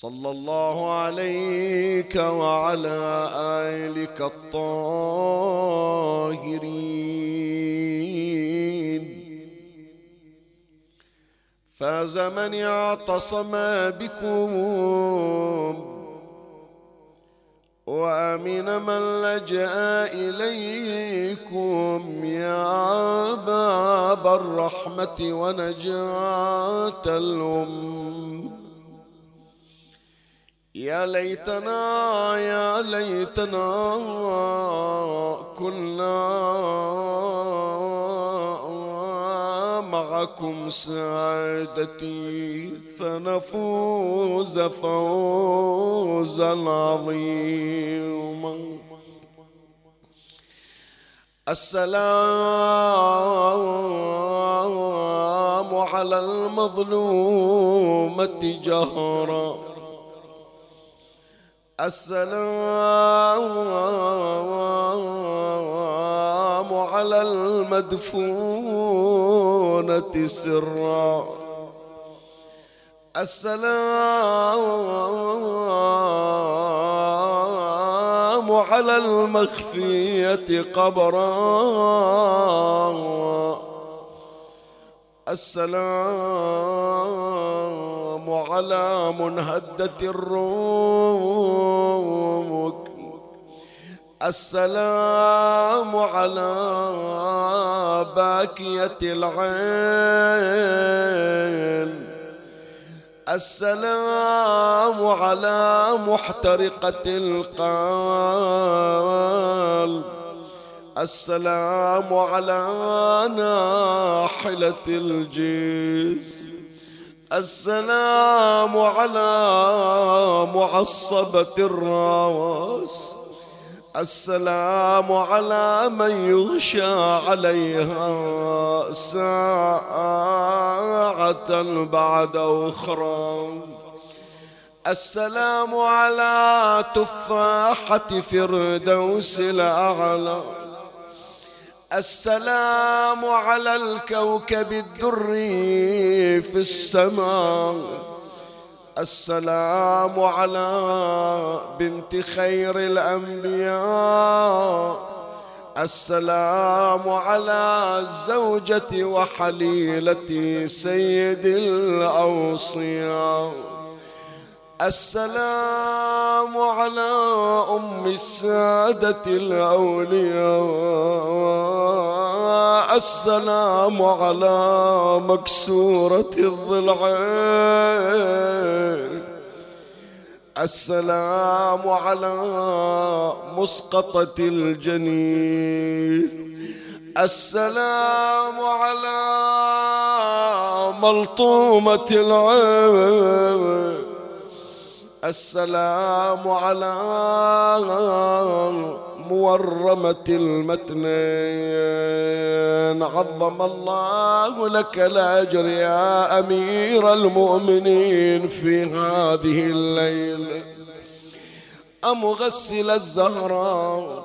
صلى الله عليك وعلى آلك الطاهرين. فاز من اعتصم بكم وأمن من لجأ إليكم يا باب الرحمة ونجاة الأمة. يا ليتنا يا ليتنا كنا معكم سعادتي فنفوز فوزا عظيما. السلام على المظلومة جهرا. السلام على المدفونة سرا. السلام على المخفية قبرا. السلام على منهدة الروم السلام على باكية العين. السلام على محترقة القلب السلام على ناحلة الجيز السلام على معصبة الراس. السلام على من يغشى عليها ساعة بعد أخرى. السلام على تفاحة فردوس الأعلى. السلام على الكوكب الدري في السماء. السلام على بنت خير الأنبياء. السلام على زوجة وحليلة سيد الأوصياء. السلام على أم السادة الأولياء. السلام على مكسورة الضلعين السلام على مسقطة الجنين. السلام على ملطومة العين. السلام على مورمة المتنين. عظم الله لك الأجر يا أمير المؤمنين في هذه الليلة أمغسل الزهراء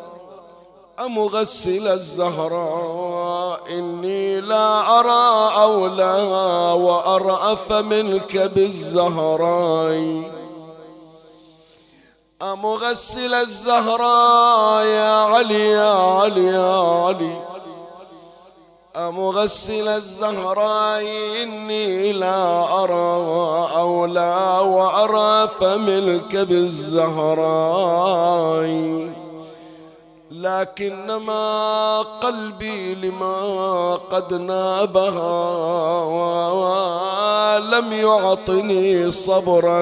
أمغسل الزهراء. إني لا أرى أولى وأرأف منك بالزهراء مغسل الزهراء يا علي يا علي يا علي. مغسل الزهراء إني لا أرى أو لا وأرى فملك بالزهراء لكنما قلبي لما قد نابها لم يعطني صبرا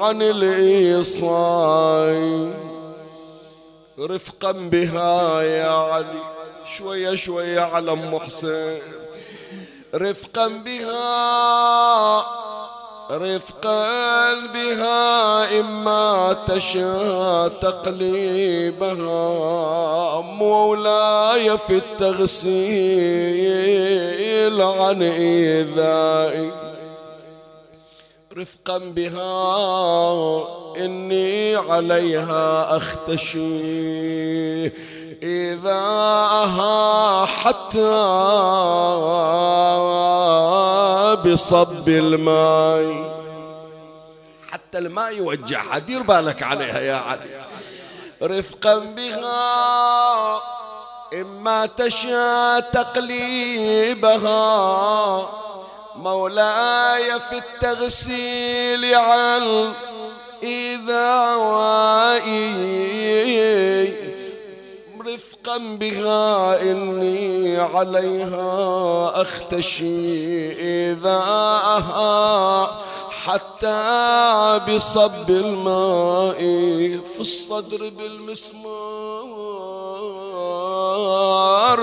عن الإيصال. رفقا بها يا علي شوية شوية على ام محسن. رفقا بها رفقا بها إما تشاء تقليبها مولاي في التغسيل عن إيذائي. رفقا بها إني عليها أختشي. إذا حتى بصب الماء. حتى الماء يوجعها دير بالك عليها يا علي. رفقا بها. إما تشاء تقليبها. مولاي في التغسيل عن إذا وائي بها إني عليها أختشي إذا حتى بصب الماء في الصدر بالمسمار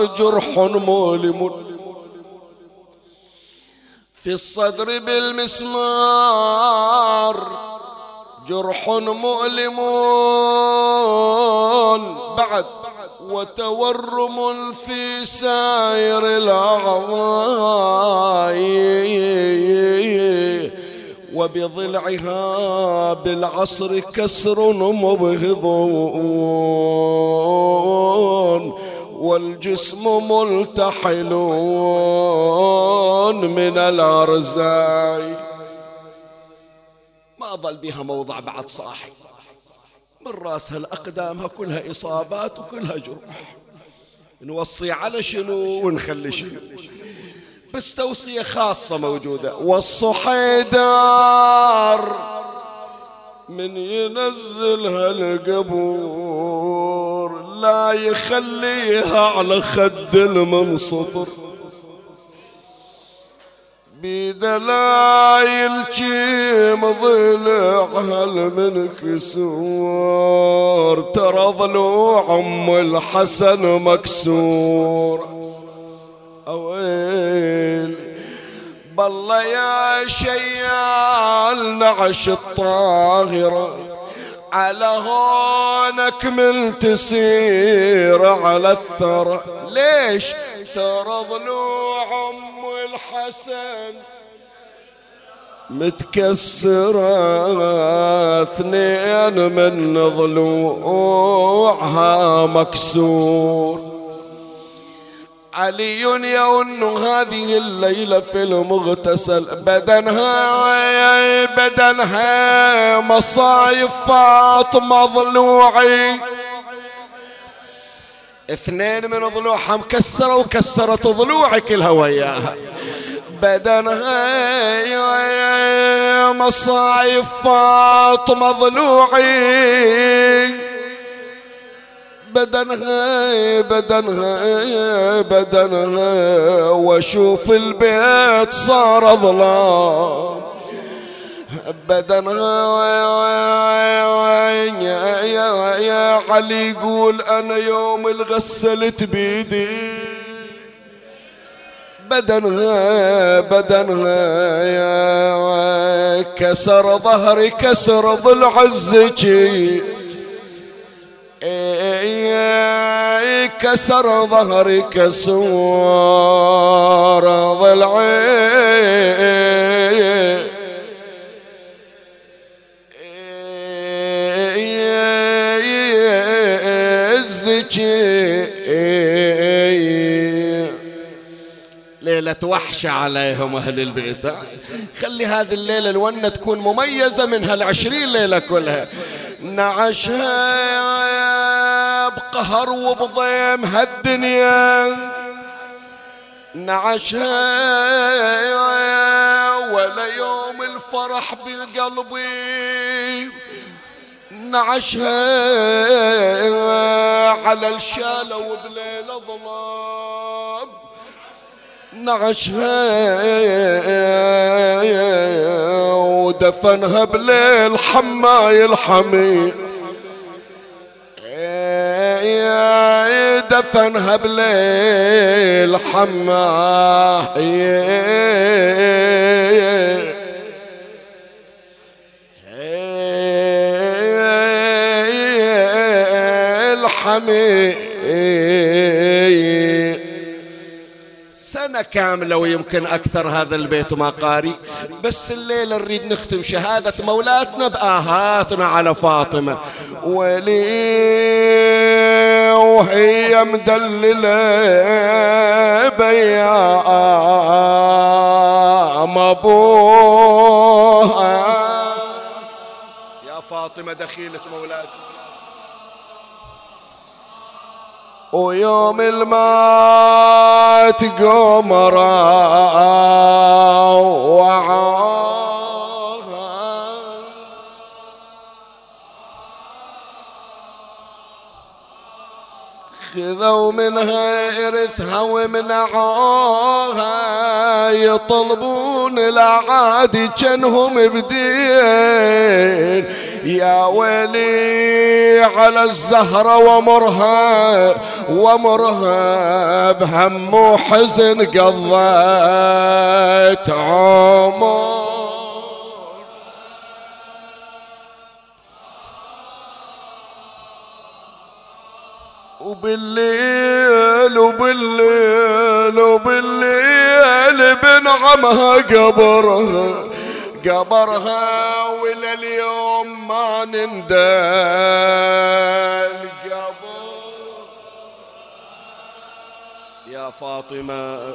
جرح مؤلم في الصدر بالمسمار جرح مؤلم بعد وتورم في سائر الأعضاء وبضلعها بالعصر كسر مبغض والجسم ملتحل من الأرزاق. ما ظل بها موضع بعد صاحي. من راسها لأقدامها كلها إصابات وكلها جروح نوصي على شنو ونخلي شنو؟ بس توصية خاصة موجودة. والصحيدار من ينزلها القبور لا يخليها على خد المنسطر بدلايل جيم ضلعها المنكسور ترى ضلوع أم الحسن مكسور. أويل. بالله يا شيال نعش الطاهرة. على هونك من تسير على الثرى. ليش؟ ترى ضلوع أم الحسن متكسرة اثنين من ضلوعها مكسور. علي يؤن هذه الليلة في المغتسل بدنها بدنها مصايف فاطمة ضلوعي. اثنين من ضلوعها مكسرة وكسرت ضلوعي كلها وياها. بدنها مصايف فاطمة ضلوعي. بدنها بدنها بدنها واشوف البيت صار ظلام. بدنها يا علي يقول أنا يوم الغسلت بيدي. بدنها بدنها يا كسر ظهري كسر ضلع الزكي كسر ظهري كسر ضلعي ليلة وحشة عليهم أهل البيت. خلي هذه الليلة الونة تكون مميزة من هالعشرين ليلة كلها. نعشها بقهر وبضيم هالدنيا. نعشها ولا يوم الفرح بقلبي. نعشها على الشالة وبليلة ظلام نعشها ودفنها بليل حماي الحميد دفنها بليل حماه الحميد سنة كاملة ويمكن أكثر هذا البيت ما قاري. بس الليلة نريد نختم شهادة مولاتنا بآهاتنا على فاطمة. ولي وهي مدللة بيام أبوها. يا فاطمة دخيلة مولاتي ويوم المات قمرا خذوا منها إرثها ومنعوها يطلبون الأعادي جنهم بدين. يا ويلي على الزهرة ومرها ومرها بهم وحزن قضيت عمر. وبالليل وبالليل وبالليل بنعمها قبرها قبرها ولا اليوم ما نندى القبر يا فاطمة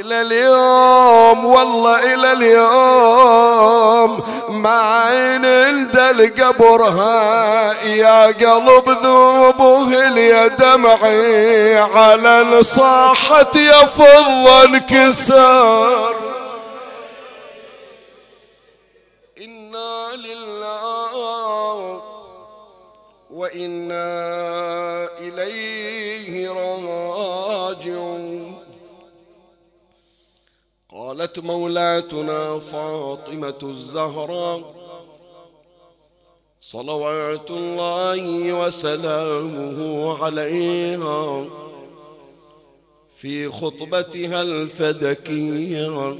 إلى اليوم والله إلى اليوم. ما عين الدل قبرها يا قلب ذوبه يا دمعي على الصاحة يفض انكسر إنا لله وإنا إليه قالت مولاتنا فاطمة الزهراء صلوات الله وسلامه عليها في خطبتها الفدكية.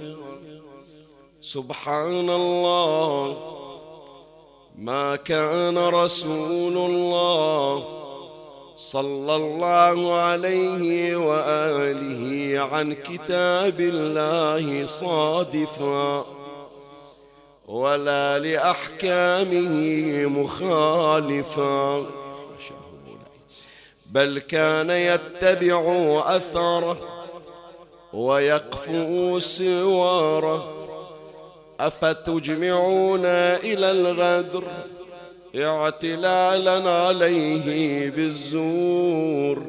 سبحان الله ما كان رسول الله صلى الله عليه وآله عن كتاب الله صادفا ولا لأحكامه مخالفا. بل كان يتبع أثره ويقفو سواره. أفتجمعون إلى الغدر؟ اعتلالا عليه بالزور.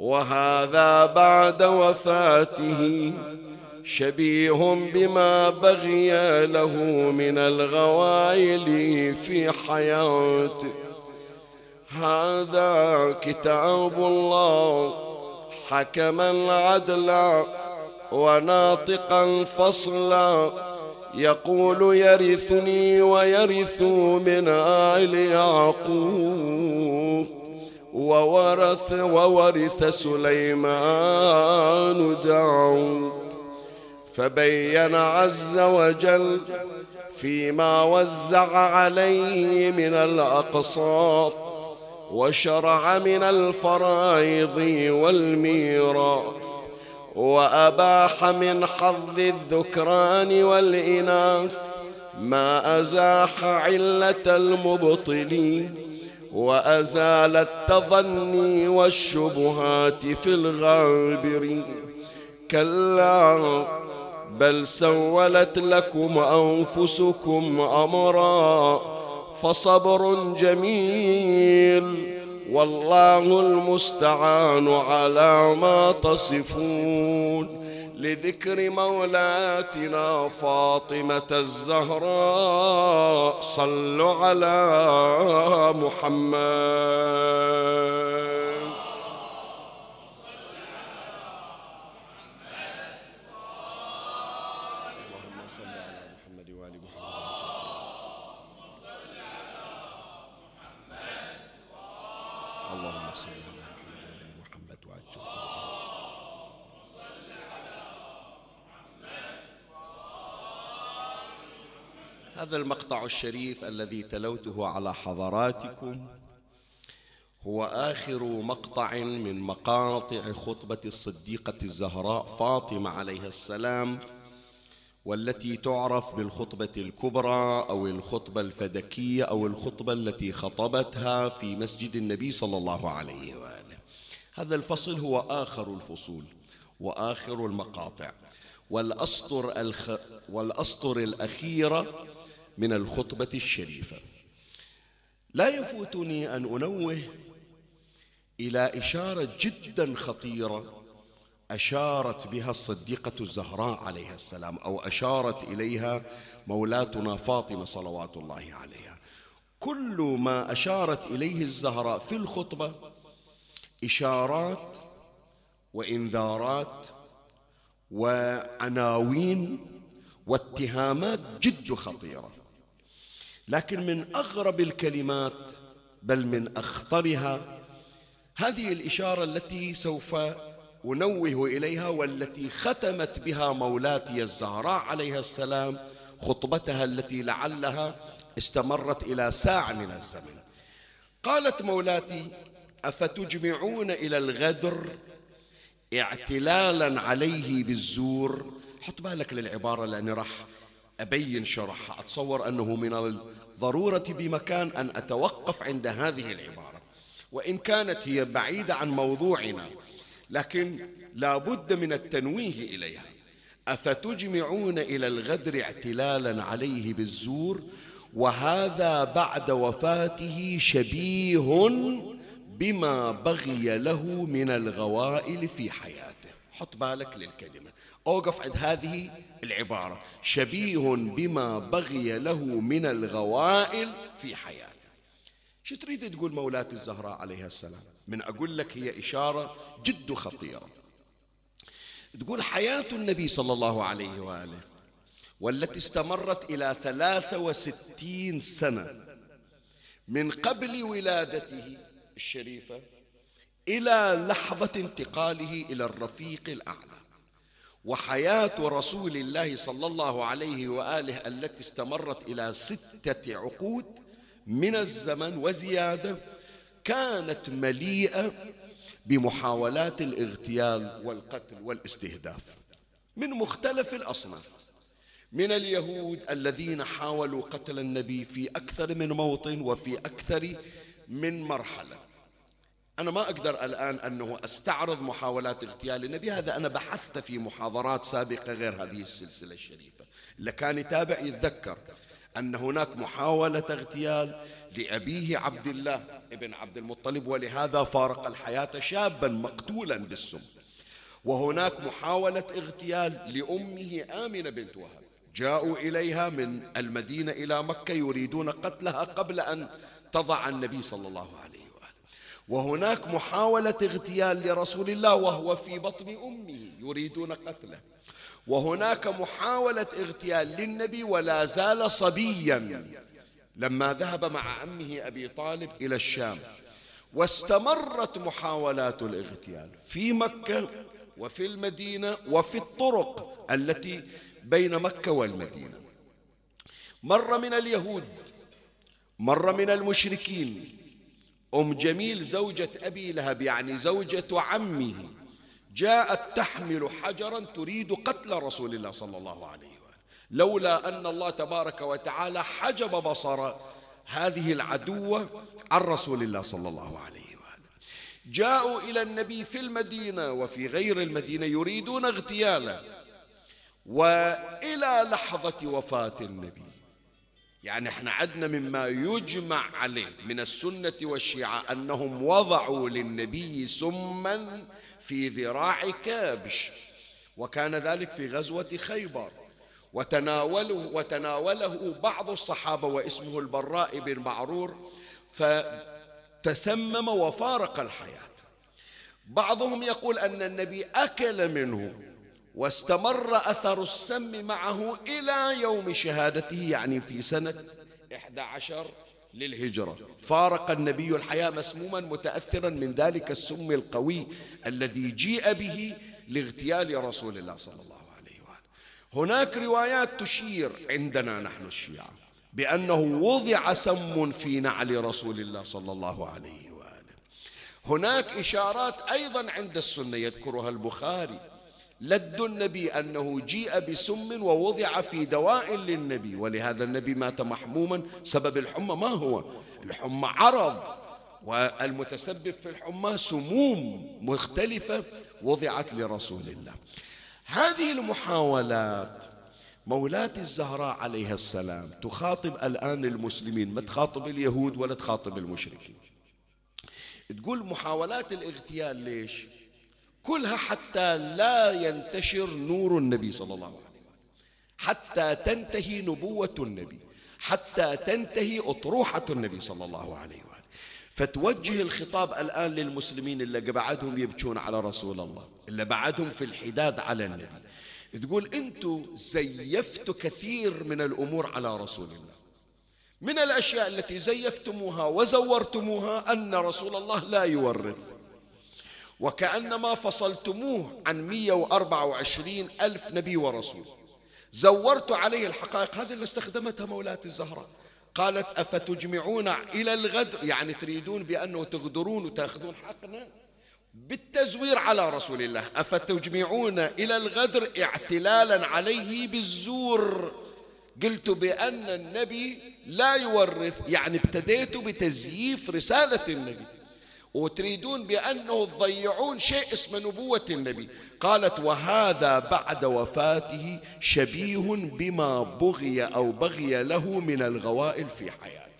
وهذا بعد وفاته شبيه بما بغي له من الغوايل في حياته. هذا كتاب الله. حكما عدلا وناطقا فصلا. يقول يرثني ويرث من آل يعقوب وورث وورث سليمان داود. فبين عز وجل فيما وزع عليه من الأقساط وشرع من الفرائض والميراث. وأباح من حظ الذكران والإناث ما أزاح علة المبطلين وأزال التظني والشبهات في الغابرين. كلا بل سولت لكم أنفسكم أمرا فصبر جميل. والله المستعان على ما تصفون لذكر مولاتنا فاطمة الزهراء صلوا على محمد. هذا المقطع الشريف الذي تلوته على حضراتكم هو آخر مقطع من مقاطع خطبة الصديقة الزهراء فاطمة عليها السلام والتي تعرف بالخطبة الكبرى أو الخطبة الفدكية أو الخطبة التي خطبتها في مسجد النبي صلى الله عليه وآله. هذا الفصل هو آخر الفصول وآخر المقاطع. والأسطر, الخ... والأسطر الأخيرة من الخطبة الشريفة. لا يفوتني أن أنوه إلى إشارة جدا خطيرة أشارت بها الصديقة الزهراء عليها السلام أو أشارت إليها مولاتنا فاطمة صلوات الله عليها. كل ما أشارت إليه الزهراء في الخطبة إشارات وإنذارات وعناوين واتهامات جد خطيرة. لكن من أغرب الكلمات بل من أخطرها هذه الإشارة التي سوف أنوه إليها والتي ختمت بها مولاتي الزهراء عليها السلام خطبتها التي لعلها استمرت إلى ساعة من الزمن. قالت مولاتي أفتجمعون إلى الغدر اعتلالا عليه بالزور؟ حط بالك للعبارة لأني راح أبين شرحها أتصور أنه من الضروره بمكان أن أتوقف عند هذه العبارة. وإن كانت هي بعيدة عن موضوعنا لكن لا بد من التنويه إليها. أفتجمعون إلى الغدر اعتلالا عليه بالزور؟ وهذا بعد وفاته شبيه بما بغي له من الغوائل في حياته. حط بالك للكلمة. أوقف عند هذه العبارة. شبيه بما بغي له من الغوائل في حياته. شو تريد تقول مولاة الزهراء عليها السلام؟ من أقول لك هي إشارة جد خطيرة. تقول حياة النبي صلى الله عليه وآله والتي استمرت إلى ثلاثة وستين سنة من قبل ولادته الشريفة إلى لحظة انتقاله إلى الرفيق الأعلى. وحياة رسول الله صلى الله عليه وآله التي استمرت إلى ستة عقود من الزمن وزيادة كانت مليئة بمحاولات الاغتيال والقتل والاستهداف من مختلف الأصناف. من اليهود الذين حاولوا قتل النبي في أكثر من موطن وفي أكثر من مرحلة. أنا ما أقدر الآن أنه أستعرض محاولات اغتيال النبي هذا أنا بحثت في محاضرات سابقة غير هذه السلسلة الشريفة. اللي كان يتابع يتذكر أن هناك محاولة اغتيال لأبيه عبد الله ابن عبد المطلب ولهذا فارق الحياة شابا مقتولا بالسم. وهناك محاولة اغتيال لأمه آمنة بنت وهب. جاءوا إليها من المدينة إلى مكة يريدون قتلها قبل أن تضع النبي صلى الله عليه وهناك محاولة اغتيال لرسول الله وهو في بطن أمه يريدون قتله. وهناك محاولة اغتيال للنبي ولا زال صبيا. لما ذهب مع عمه أبي طالب إلى الشام واستمرت محاولات الاغتيال في مكة وفي المدينة وفي الطرق التي بين مكة والمدينة. مر من اليهود مر من المشركين أم جميل زوجة أبي لهب يعني زوجة عمه. جاءت تحمل حجرا تريد قتل رسول الله صلى الله عليه وآله. لولا أن الله تبارك وتعالى حجب بصر هذه العدوة عن رسول الله صلى الله عليه وآله. جاءوا إلى النبي في المدينة وفي غير المدينة يريدون اغتياله وإلى لحظة وفاة النبي. يعني إحنا عندنا مما يجمع عليه من السنة والشيعة أنهم وضعوا للنبي سما في ذراع كابش وكان ذلك في غزوة خيبر. وتناوله وتناوله بعض الصحابة واسمه البراء بن معرور فتسمم وفارق الحياة. بعضهم يقول أن النبي أكل منه واستمر أثر السم معه إلى يوم شهادته يعني في سنة 11 للهجرة. فارق النبي الحياة مسموما متأثرا من ذلك السم القوي الذي جيء به لاغتيال رسول الله صلى الله عليه وآله. هناك روايات تشير عندنا نحن الشيعة بأنه وضع سم في نعل رسول الله صلى الله عليه وآله. هناك إشارات أيضا عند السنة يذكرها البخاري. لد النبي أنه جيء بسم ووضع في دواء للنبي ولهذا النبي مات محموما. سبب الحمى ما هو؟ الحمى عرض والمتسبب في الحمى سموم مختلفة وضعت لرسول الله. هذه المحاولات مولاة الزهراء عليها السلام تخاطب الآن المسلمين. ما تخاطب اليهود ولا تخاطب المشركين. تقول محاولات الاغتيال ليش؟ كلها حتى لا ينتشر نور النبي صلى الله عليه وسلم. حتى تنتهي نبوة النبي. حتى تنتهي أطروحة النبي صلى الله عليه وآله فتوجه الخطاب الآن للمسلمين اللي بعدهم يبكون على رسول الله اللي بعدهم في الحداد على النبي. تقول أنتم زيفتوا كثير من الأمور على رسول الله. من الأشياء التي زيفتموها وزورتموها أن رسول الله لا يورث. وكأنما فصلتموه عن 124 ألف نبي ورسول. زورت عليه الحقائق هذه اللي استخدمتها مولاة الزهراء. قالت أفتجمعون إلى الغدر يعني تريدون بأنه تغدرون وتأخذون حقنا؟ بالتزوير على رسول الله. أفتجمعون إلى الغدر اعتلالا عليه بالزور. قلت بأن النبي لا يورث يعني ابتديت بتزييف رسالة النبي. وتريدون بأنه تضيعون شيء اسمه نبوة النبي. قالت وهذا بعد وفاته شبيه بما بغي أو بغي له من الغوائل في حياته.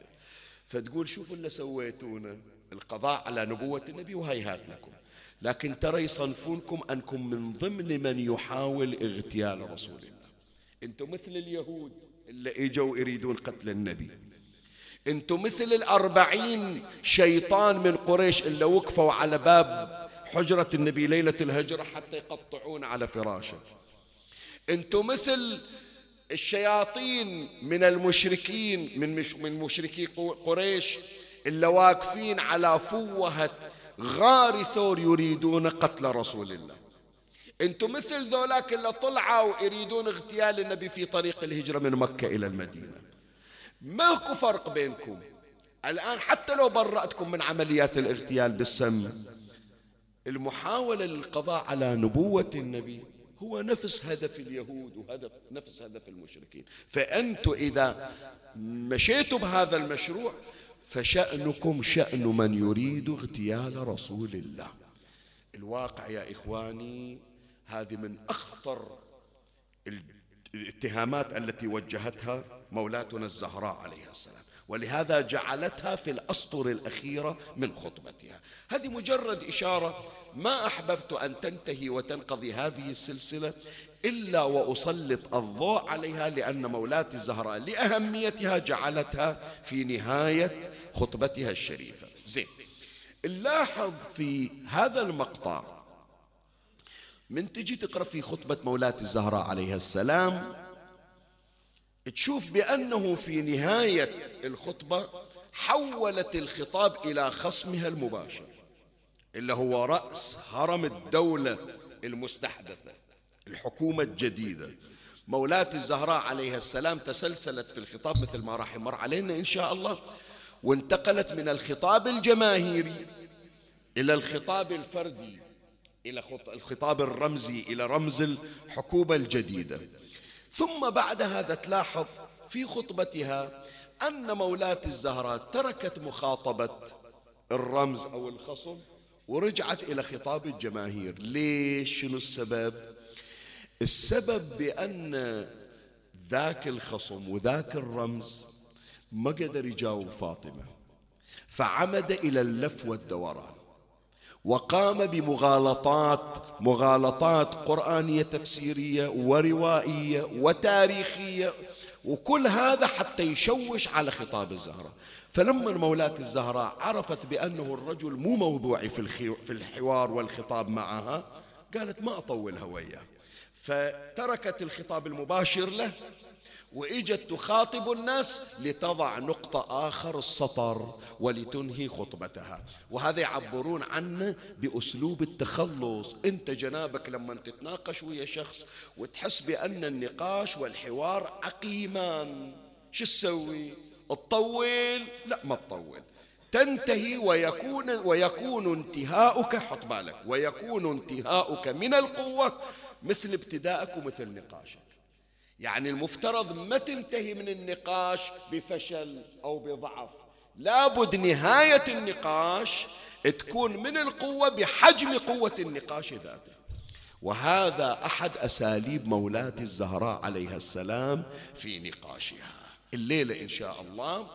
فتقول شوفوا اللي سويتونا القضاء على نبوة النبي وهيهات لكم. لكن ترى يصنفونكم أنكم من ضمن من يحاول اغتيال رسول الله. أنتم مثل اليهود اللي إجوا يريدون قتل النبي. أنتم مثل الأربعين شيطان من قريش اللي وقفوا على باب حجرة النبي ليلة الهجرة حتى يقطعون على فراشه. أنتم مثل الشياطين من المشركين من مش من مشركي قريش اللي واقفين على فوهة غار ثور يريدون قتل رسول الله. أنتم مثل ذولاك اللي طلعوا يريدون اغتيال النبي في طريق الهجرة من مكة إلى المدينة. ماكو فرق بينكم. الآن حتى لو برأتكم من عمليات الاغتيال بالسم المحاولة للقضاء على نبوة النبي هو نفس هدف اليهود وهدف نفس هدف المشركين. فأنتم إذا مشيتوا بهذا المشروع فشأنكم شأن من يريد اغتيال رسول الله. الواقع يا إخواني هذه من أخطر الاتهامات التي وجهتها مولاتنا الزهراء عليها السلام. ولهذا جعلتها في الأسطر الأخيرة من خطبتها. هذه مجرد إشارة. ما أحببت أن تنتهي وتنقضي هذه السلسلة إلا وأسلط الضوء عليها لأن مولاتي الزهراء لأهميتها جعلتها في نهاية خطبتها الشريفة. زين نلاحظ في هذا المقطع من تجي تقرأ في خطبة مولاتي الزهراء عليها السلام تشوف بأنه في نهاية الخطبة حولت الخطاب إلى خصمها المباشر اللي هو رأس هرم الدولة المستحدثة الحكومة الجديدة. مولاة الزهراء عليها السلام تسلسلت في الخطاب مثل ما راح يمر علينا إن شاء الله وانتقلت من الخطاب الجماهيري إلى الخطاب الفردي. إلى الخطاب الرمزي إلى رمز الحكومة الجديدة. ثم بعد هذا تلاحظ في خطبتها أن مولاة الزهراء تركت مخاطبة الرمز أو الخصم ورجعت إلى خطاب الجماهير. ليش؟ شنو السبب؟ السبب بأن ذاك الخصم وذاك الرمز ما قدر يجاوب فاطمة فعمد إلى اللف والدوران. وقام بمغالطات مغالطات قرآنية تفسيرية وروائية وتاريخية وكل هذا حتى يشوش على خطاب الزهراء. فلما مولاة الزهراء عرفت بأنه الرجل مو موضوعي في الحوار والخطاب معها قالت ما أطولها وياه. فتركت الخطاب المباشر له وإجت تخاطب الناس لتضع نقطة آخر السطر ولتنهي خطبتها. وهذا يعبرون عنه بأسلوب التخلص. أنت جنابك لما تتناقش ويا شخص وتحس بأن النقاش والحوار عقيمان. شو تسوي؟ تطول؟ لا ما تطول. تنتهي ويكون ويكون انتهاؤك حط بالك ويكون انتهاؤك من القوة مثل ابتدائك ومثل نقاشك. يعني المفترض ما تنتهي من النقاش بفشل أو بضعف. لابد نهاية النقاش تكون من القوة بحجم قوة النقاش ذاته. وهذا أحد أساليب مولاة الزهراء عليها السلام في نقاشها. الليلة إن شاء الله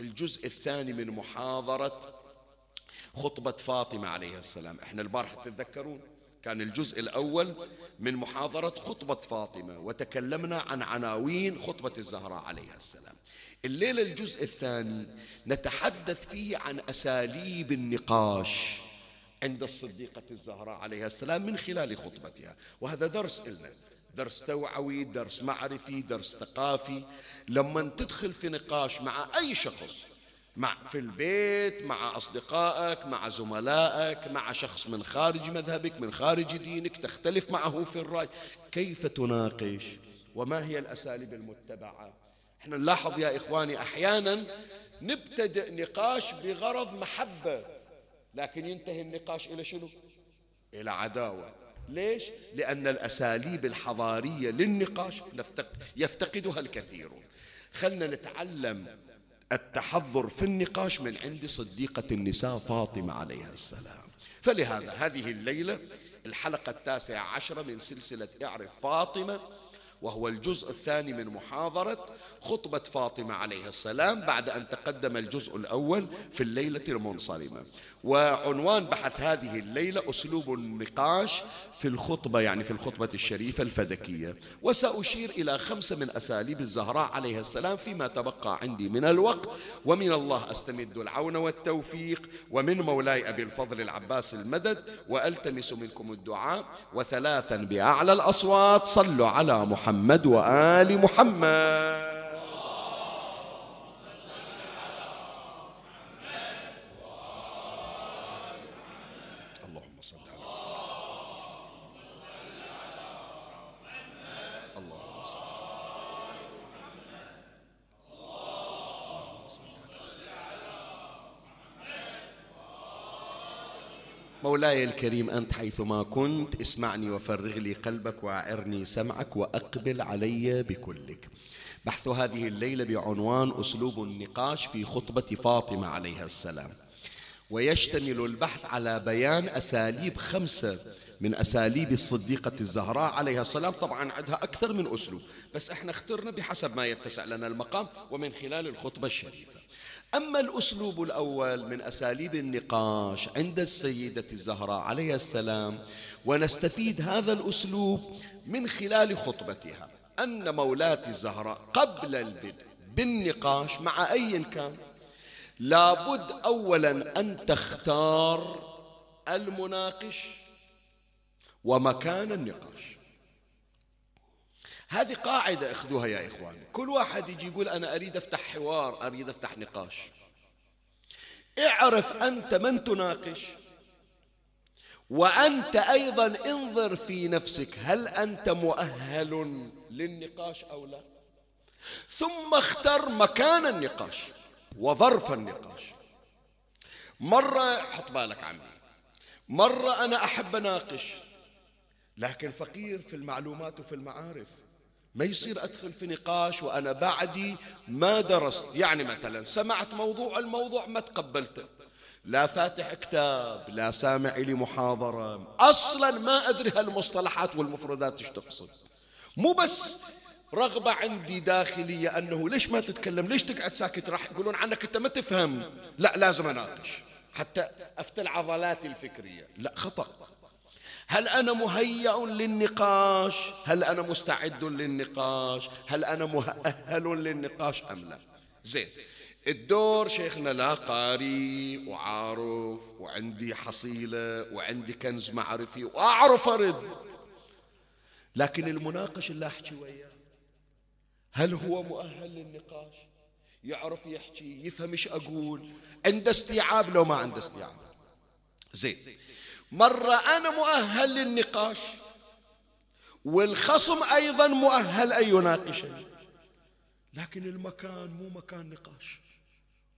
الجزء الثاني من محاضرة خطبة فاطمة عليها السلام. إحنا البارحة تتذكرون؟ كان الجزء الأول من محاضرة خطبة فاطمة وتكلمنا عن عناوين خطبة الزهراء عليها السلام. الليلة الجزء الثاني نتحدث فيه عن أساليب النقاش عند الصديقة الزهراء عليها السلام من خلال خطبتها. وهذا درس إلنا. درس توعوي درس معرفي درس ثقافي. لما تدخل في نقاش مع أي شخص مع في البيت مع أصدقائك مع زملائك مع شخص من خارج مذهبك من خارج دينك تختلف معه في الرأي. كيف تناقش؟ وما هي الأساليب المتبعة؟ إحنا نلاحظ يا إخواني أحيانا نبتدئ نقاش بغرض محبة لكن ينتهي النقاش إلى شنو؟ إلى عداوة. ليش؟ لأن الأساليب الحضارية للنقاش يفتقدها الكثيرون. خلنا نتعلم التحضر في النقاش من عند صديقة النساء فاطمة عليها السلام. فلهذا هذه الليلة الحلقة التاسعة عشرة من سلسلة إعرف فاطمة وهو الجزء الثاني من محاضرة خطبة فاطمة عليها السلام بعد أن تقدم الجزء الأول في الليلة المنصرمة. وعنوان بحث هذه الليلة أسلوب النقاش في الخطبة يعني في الخطبة الشريفة الفدكية. وسأشير إلى خمسة من أساليب الزهراء عليها السلام فيما تبقى عندي من الوقت. ومن الله أستمد العون والتوفيق. ومن مولاي أبي الفضل العباس المدد. وألتمس منكم الدعاء. وثلاثا بأعلى الأصوات. صلوا على محمد وآل محمد. مولاي الكريم أنت حيثما كنت اسمعني وفرغ لي قلبك وأعرني سمعك وأقبل علي بكلك. بحث هذه الليلة بعنوان أسلوب النقاش في خطبة فاطمة عليها السلام. ويشتمل البحث على بيان أساليب خمسة من أساليب الصديقة الزهراء عليها السلام. طبعا عندها أكثر من أسلوب بس إحنا اخترنا بحسب ما يتسع لنا المقام ومن خلال الخطبة الشريفة. أما الأسلوب الأول من أساليب النقاش عند السيدة الزهراء عليه السلام ونستفيد هذا الأسلوب من خلال خطبتها أن مولاة الزهراء قبل البدء بالنقاش مع أي كان لابد أولا أن تختار المناقش ومكان النقاش. هذه قاعدة أخذوها يا إخواني. كل واحد يجي يقول أنا أريد أفتح حوار أريد أفتح نقاش. اعرف أنت من تناقش وأنت أيضا انظر في نفسك هل أنت مؤهل للنقاش أو لا. ثم اختر مكان النقاش وظرف النقاش. مرة حط بالك عمي مرة أنا أحب أناقش لكن فقير في المعلومات وفي المعارف. ما يصير أدخل في نقاش وأنا بعدي ما درست. يعني مثلا سمعت موضوع الموضوع ما تقبلته. لا فاتح كتاب لا سامع لي محاضرة. أصلا ما أدري هالمصطلحات والمفردات إيش تقصد. مو بس رغبة عندي داخلية أنه ليش ما تتكلم؟ ليش تقعد ساكت؟ راح يقولون عنك أنت ما تفهم. لا لازم أناقش. حتى أفتل عضلاتي الفكرية. لا خطأ. هل أنا مهيأ للنقاش؟ هل أنا مستعد للنقاش؟ هل أنا مؤهل للنقاش أم لا؟ زين الدور شيخنا لا قاري وعارف وعندي حصيلة وعندي كنز معرفي وأعرف أرد. لكن المناقش اللي أحكي وياه هل هو مؤهل للنقاش؟ يعرف يحكي يفهم إيش أقول؟ عنده استيعاب لو ما عنده استيعاب. زين مرة أنا مؤهل للنقاش والخصم أيضا مؤهل أن يناقشني لكن المكان مو مكان نقاش.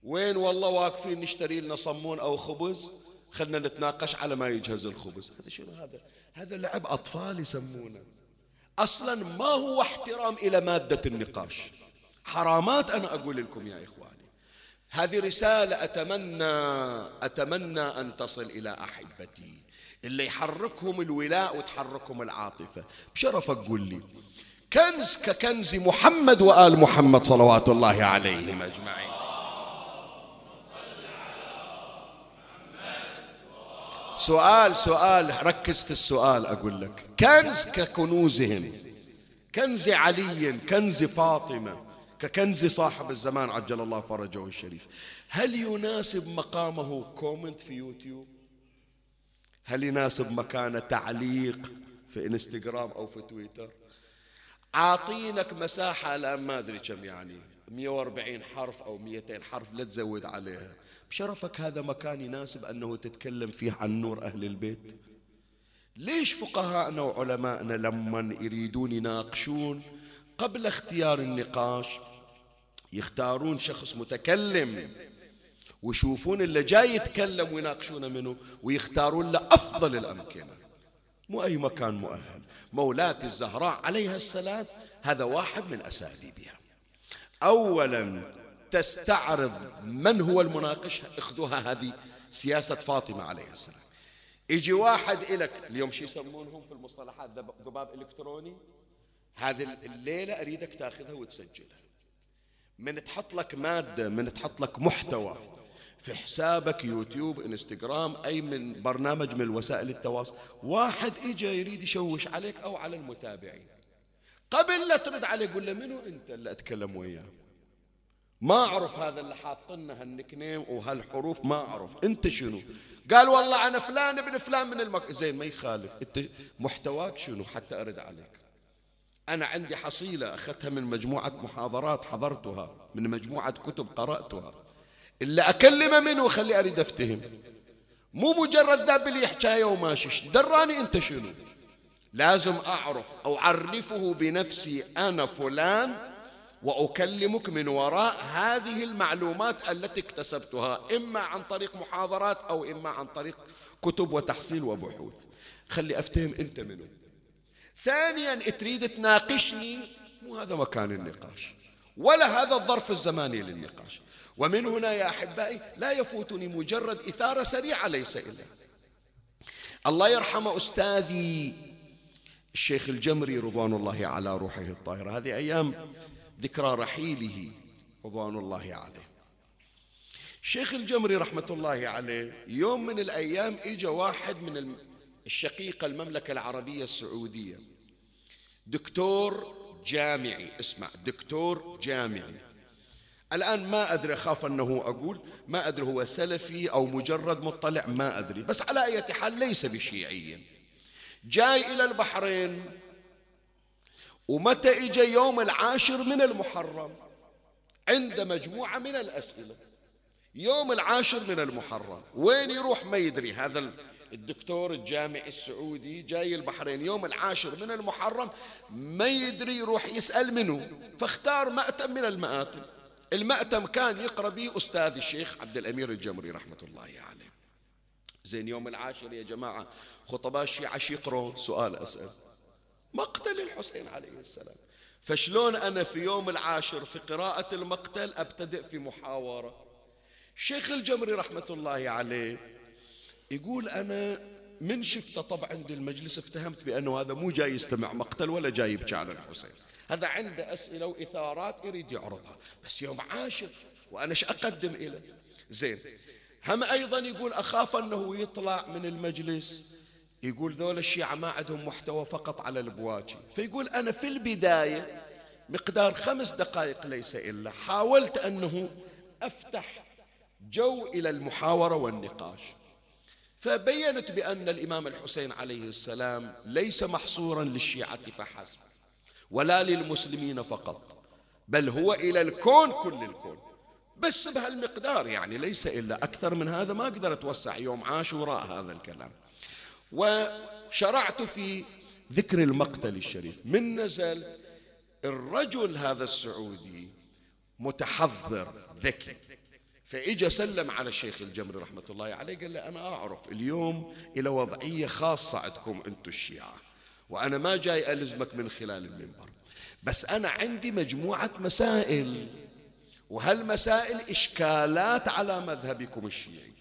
وين والله واقفين نشتري لنا صمون أو خبز؟ خلنا نتناقش على ما يجهز الخبز. هذا شنو؟ هذا هذا لعب أطفال يسمونه. أصلا ما هو احترام إلى مادة النقاش. حرامات أنا أقول لكم يا إخواني. هذه رسالة أتمنى أتمنى أن تصل إلى أحبتي. اللي يحركهم الولاء وتحركهم العاطفة. بشرفك قول لي كنز ككنز محمد وآل محمد صلوات الله عليهم أجمعين. سؤال سؤال ركز في السؤال أقول لك. كنز ككنوزهم كنز علي كنز فاطمة ككنز صاحب الزمان عجل الله فرجه الشريف. هل يناسب مقامه comment في يوتيوب؟ هل يناسب مكانه تعليق في انستغرام أو في تويتر؟ عاطينك مساحة الآن ما أدري كم يعني 140 حرف أو 200 حرف لا تزود عليها. بشرفك هذا مكان يناسب أنه تتكلم فيه عن نور أهل البيت؟ ليش فقهاءنا وعلماءنا لما يريدون يناقشون قبل اختيار النقاش يختارون شخص متكلم ويشوفون اللي جاي يتكلم ويناقشونه منه ويختارون له أفضل الأمكنة. مو أي مكان مؤهل. مولاة الزهراء عليها السلام هذا واحد من أساليبها. أولا تستعرض من هو المناقش؟ اخذوها هذه سياسة فاطمة عليه السلام. يجي واحد إلك اليوم شو يسمونهم في المصطلحات؟ ذباب إلكتروني. هذه الليلة أريدك تاخذها وتسجلها. من تحط لك مادة من تحط لك محتوى في حسابك يوتيوب انستغرام أي من برنامج من وسائل التواصل. واحد إجا يريد يشوش عليك أو على المتابعين. قبل لا ترد عليه قول له منو أنت اللي أتكلم وياه؟ ما أعرف هذا اللي حاطنا هالنكنيم وهالحروف ما أعرف. أنت شنو؟ قال والله أنا فلان ابن فلان من المك. زين ما يخالف. أنت محتواك شنو حتى أرد عليك؟ أنا عندي حصيلة أخذتها من مجموعة محاضرات حضرتها من مجموعة كتب قرأتها. اللي أكلمه منه خلي أريد أفتهم. مو مجرد ذاب لي حكاية وماشي دراني أنت شنو؟ لازم أعرف أو أعرفه بنفسي أنا فلان وأكلمك من وراء هذه المعلومات التي اكتسبتها إما عن طريق محاضرات أو إما عن طريق كتب وتحصيل وبحوث. خلي أفتهم أنت منه ثانيا تريد تناقشني؟ مو هذا مكان النقاش. ولا هذا الظرف الزماني للنقاش. ومن هنا يا أحبائي لا يفوتني مجرد إثارة سريعة ليس إلا الله يرحم أستاذي الشيخ الجمري رضوان الله على روحه الطاهرة. هذه أيام ذكرى رحيله رضوان الله عليه. الشيخ الجمري رحمة الله عليه يوم من الأيام إجا واحد من الشقيقة المملكة العربية السعودية. دكتور جامعي اسمع دكتور جامعي. الآن ما أدري أخاف أنه أقول ما أدري هو سلفي أو مجرد مطلع ما أدري. بس على أي حال ليس بشيعي جاي إلى البحرين ومتى إجا يوم العاشر من المحرم؟ عند مجموعة من الأسئلة. يوم العاشر من المحرم. وين يروح ما يدري. هذا الدكتور الجامعي السعودي جاي البحرين. يوم العاشر من المحرم ما يدري يروح يسأل منه. فاختار مأتم من المآتم. المأتم كان يقرأ به أستاذ الشيخ عبد الأمير الجمري رحمة الله عليه. زين يوم العاشر يا جماعة خطباء الشيعة يقرأوا سؤال أسأل. مقتل الحسين عليه السلام. فشلون أنا في يوم العاشر في قراءة المقتل أبتدئ في محاورة؟ شيخ الجمري رحمة الله عليه يقول أنا من شفته طبعا عند المجلس افتهمت بأنه هذا مو جاي يستمع مقتل ولا جاي يبكي على الحسين. هذا عنده أسئلة وإثارات يريد يعرضها. بس يوم عاشر وأنا إيش أقدم إليه زين. هم أيضا يقول أخاف أنه يطلع من المجلس. يقول ذول الشيعة ما عندهم محتوى فقط على البواجي. فيقول أنا في البداية مقدار خمس دقائق ليس إلا. حاولت أنه أفتح جو إلى المحاورة والنقاش. فبينت بأن الإمام الحسين عليه السلام ليس محصورا للشيعة فحسب. ولا للمسلمين فقط بل هو إلى الكون كل الكون. بس بهالمقدار يعني ليس إلا أكثر من هذا ما أقدر أتوسع يوم عاشوراء هذا الكلام. وشرعت في ذكر المقتل الشريف. من نزل الرجل هذا السعودي متحضر ذكي. فإجا سلم على الشيخ الجمري رحمة الله عليه قال له أنا أعرف اليوم إلى وضعية خاصة عندكم أنتم الشيعة. وأنا ما جاي ألزمك من خلال المنبر. بس أنا عندي مجموعة مسائل وهالمسائل إشكالات على مذهبكم الشيعي؟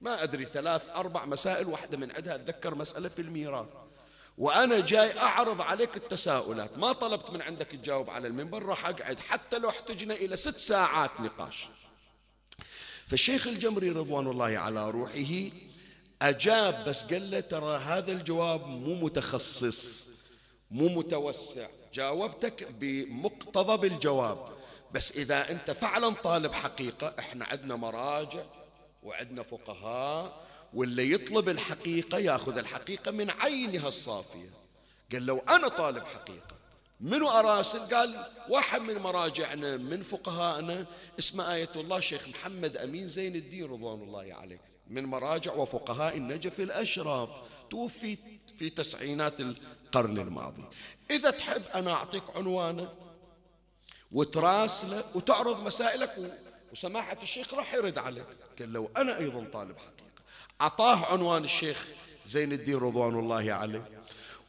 ما أدري ثلاث أربع مسائل واحدة من عندها أتذكر مسألة في الميراث. وأنا جاي أعرض عليك التساؤلات. ما طلبت من عندك تجاوب على المنبر راح أقعد حتى لو احتجنا إلى ست ساعات نقاش. فالشيخ الجمري رضوان الله على روحه أجاب بس قال له ترى هذا الجواب مو متخصص مو متوسع. جاوبتك بمقتضى بالجواب. بس إذا أنت فعلا طالب حقيقة إحنا عندنا مراجع وعندنا فقهاء واللي يطلب الحقيقة ياخذ الحقيقة من عينها الصافية. قال لو أنا طالب حقيقة منو أراسل؟ قال واحد من مراجعنا من فقهائنا اسمه آية الله شيخ محمد أمين زين الدين رضوان الله عليه. من مراجع وفقهاء النجف الأشراف توفي في تسعينات القرن الماضي. إذا تحب أنا أعطيك عنوانه وتراسله وتعرض مسائلك وسماحة الشيخ راح يرد عليك. قال لو أنا أيضا طالب حقيقة. أعطاه عنوان الشيخ زين الدين رضوان الله عليه.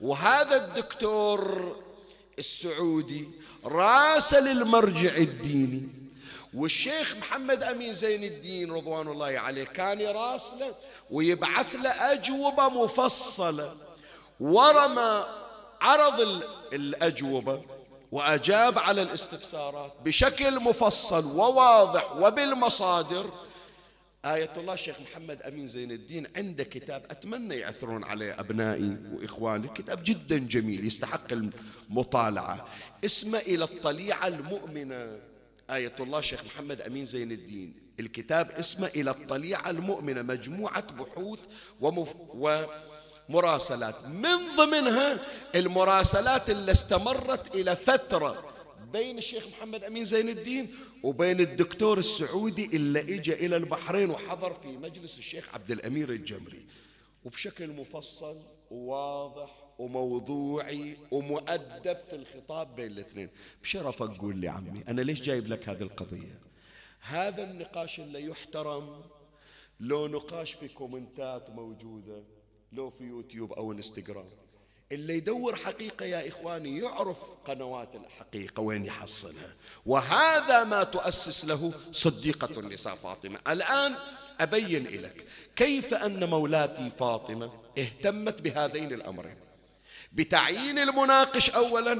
وهذا الدكتور السعودي راسل المرجع الديني. والشيخ محمد أمين زين الدين رضوان الله عليه كان يراسله ويبعث له أجوبة مفصلة. ورمى عرض الأجوبة وأجاب على الاستفسارات بشكل مفصل وواضح وبالمصادر. آية الله الشيخ محمد أمين زين الدين عنده كتاب أتمنى يعثرون عليه أبنائي وإخواني كتاب جدا جميل يستحق المطالعة. اسمه إلى الطليعة المؤمنة. آية الله الشيخ محمد أمين زين الدين. الكتاب اسمه إلى الطليعة المؤمنة مجموعة بحوث ومف ومراسلات. من ضمنها المراسلات اللي استمرت إلى فترة بين الشيخ محمد أمين زين الدين وبين الدكتور السعودي اللي إجا إلى البحرين وحضر في مجلس الشيخ عبد الأمير الجمري. وبشكل مفصل وواضح وموضوعي ومؤدب في الخطاب بين الاثنين. بشرفك قول لي عمي أنا ليش جايب لك هذه القضية؟ هذا النقاش اللي يحترم لو نقاش في كومنتات موجودة لو في يوتيوب أو إنستغرام اللي يدور حقيقة يا إخواني يعرف قنوات الحقيقة وين يحصلها. وهذا ما تؤسس له صديقة النساء فاطمة. الآن أبين لك كيف أن مولاتي فاطمة اهتمت بهذين الأمرين. بتعيين المناقش أولا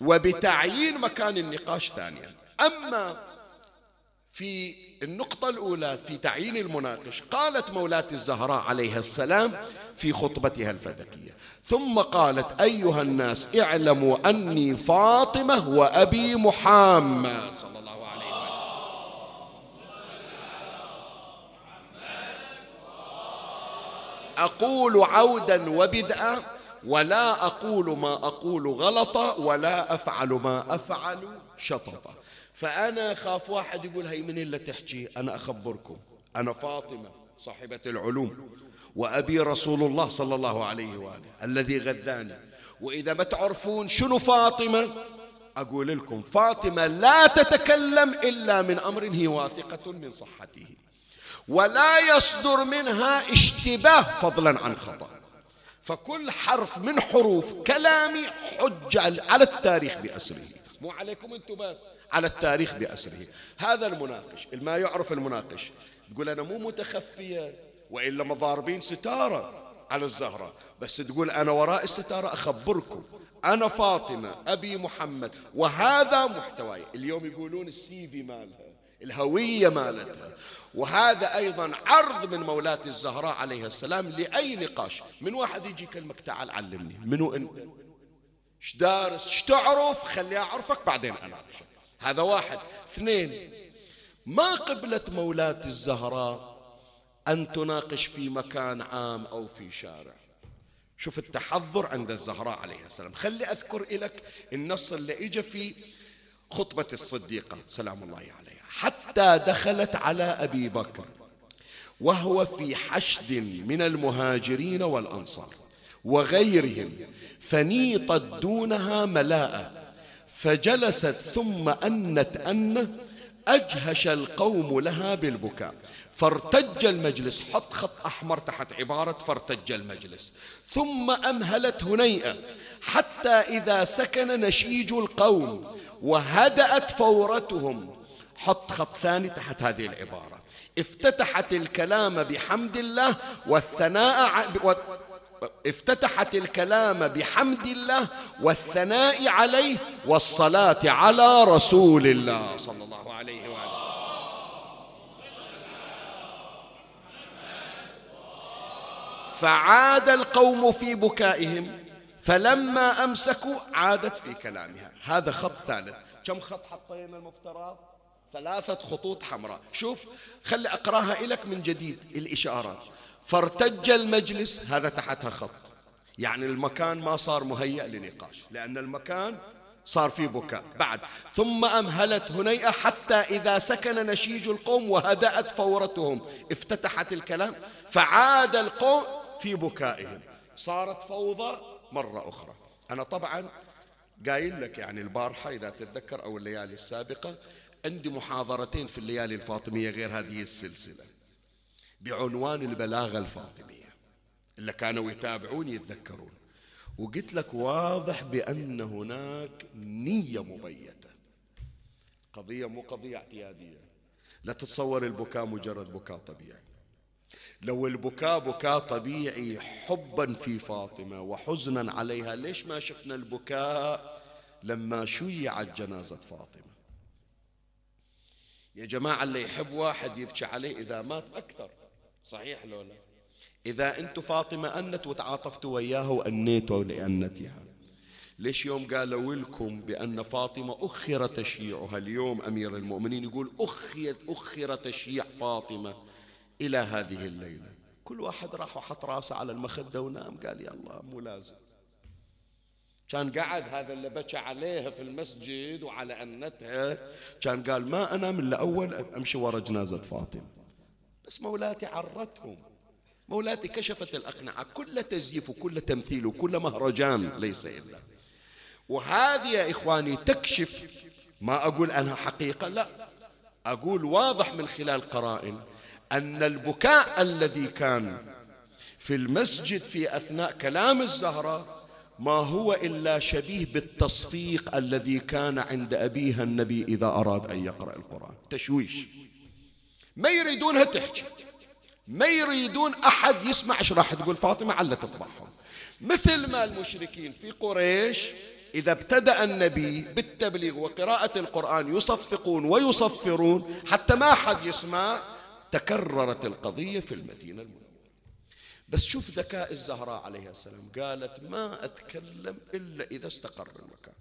وبتعيين مكان النقاش ثانيا. أما في النقطة الأولى في تعيين المناقش قالت مولاتي الزهراء عليها السلام في خطبتها الفدكية ثم قالت أيها الناس اعلموا أني فاطمة وأبي محمد. صلى الله عليه وسلم أقول عودا وبدءا ولا أقول ما أقول غلطا ولا أفعل ما أفعل شططا فأنا خاف واحد يقول هي من اللي تحكي أنا أخبركم. أنا فاطمة صاحبة العلوم وأبي رسول الله صلى الله عليه وآله الذي غذاني. وإذا ما تعرفون شنو فاطمة أقول لكم فاطمة لا تتكلم إلا من أمر هي واثقة من صحته. ولا يصدر منها اشتباه فضلا عن خطأ. فكل حرف من حروف كلامي حجة على التاريخ بأسره. مو عليكم أنتم بس. على التاريخ بأسره. هذا المناقش ما يعرف المناقش تقول أنا مو متخفية وإلا مضاربين ستارة على الزهرة. بس تقول أنا وراء الستارة أخبركم. أنا فاطمة أبي محمد وهذا محتواي. اليوم يقولون السي في مالها. الهوية مالتها. وهذا أيضا عرض من مولاة الزهراء عليها السلام لأي نقاش. من واحد يجي كلمك تعال علمني. منو أنت إيش دارس؟ إيش تعرف؟ خلي أعرفك بعدين أناقشك. هذا واحد. اثنين ما قبلة مولاة الزهراء أن تناقش في مكان عام أو في شارع؟ شوف التحضر عند الزهراء عليه السلام. خلي أذكر لك النص اللي إجا في خطبة الصديقة. سلام الله عليها. حتى دخلت على أبي بكر وهو في حشد من المهاجرين والأنصار وغيرهم فنيطت دونها ملاءة فجلست ثم أنت أن أجهش القوم لها بالبكاء. فارتج المجلس حط خط أحمر تحت عبارة فارتج المجلس ثم أمهلت هنيئة حتى إذا سكن نشيج القوم وهدأت فورتهم حط خط ثاني تحت هذه العبارة. افتتحت الكلام بحمد الله والثناء افتتحت الكلام بحمد الله والثناء عليه والصلاة على رسول الله صلى الله عليه وآله. فعاد القوم في بكائهم فلما أمسكوا عادت في كلامها. هذا خط ثالث. كم خط حطينا المفترض؟ ثلاثة خطوط حمراء. شوف خلي أقراها لك من جديد الإشارات. فارتج المجلس هذا تحتها خط. يعني المكان ما صار مهيأ لنقاش لأن المكان صار في بكاء. بعد ثم أمهلت هنيئة حتى إذا سكن نشيج القوم وهدأت فورتهم. افتتحت الكلام فعاد القوم في بكائهم. صارت فوضى مرة أخرى. أنا طبعا قايل لك يعني البارحة إذا تتذكر أو الليالي السابقة عندي محاضرتين في الليالي الفاطمية غير هذه السلسلة. بعنوان البلاغة الفاطمية. اللي كانوا يتابعون يتذكرون. وقلت لك واضح بأن هناك نية مبيتة. قضية مو قضية اعتيادية. لا تتصور البكاء مجرد بكاء طبيعي. لو البكاء بكاء طبيعي حبا في فاطمة وحزنا عليها ليش ما شفنا البكاء لما شيعت جنازة فاطمة؟ يا جماعة اللي يحب واحد يبكي عليه إذا مات أكثر. صحيح لو لا؟ إذا أنت فاطمة أنت وتعاطفت وياها وأنيتوا لأنتها. ليش يوم قالوا لكم بأن فاطمة أخر تشييعها اليوم أمير المؤمنين يقول أخيت أخر تشييع فاطمة إلى هذه الليلة. كل واحد راح وحط راسه على المخدة ونام. قال يا الله مو لازم. كان قعد هذا اللي بكى عليها في المسجد وعلى أنتها. كان قال ما أنام إلا أول أمشي ورا جنازة فاطمة. بس مولاتي عرتهم. مولاتي كشفت الأقنعة. كل تزييف وكل تمثيل وكل مهرجان ليس إلا. وهذه يا إخواني تكشف ما أقول أنها حقيقة. لا. أقول واضح من خلال قرائن أن البكاء الذي كان في المسجد في أثناء كلام الزهراء ما هو إلا شبيه بالتصفيق الذي كان عند أبيها النبي إذا أراد أن يقرأ القرآن. تشويش. ما يريدونها تحكي ما يريدون أحد يسمع إيش راح تقول فاطمة على تفضحهم. مثل ما المشركين في قريش إذا ابتدأ النبي بالتبليغ وقراءة القرآن يصفقون ويصفرون حتى ما أحد يسمع تكررت القضية في المدينة المنورة. بس شوف ذكاء الزهراء عليها السلام. قالت ما أتكلم إلا إذا استقر المكان.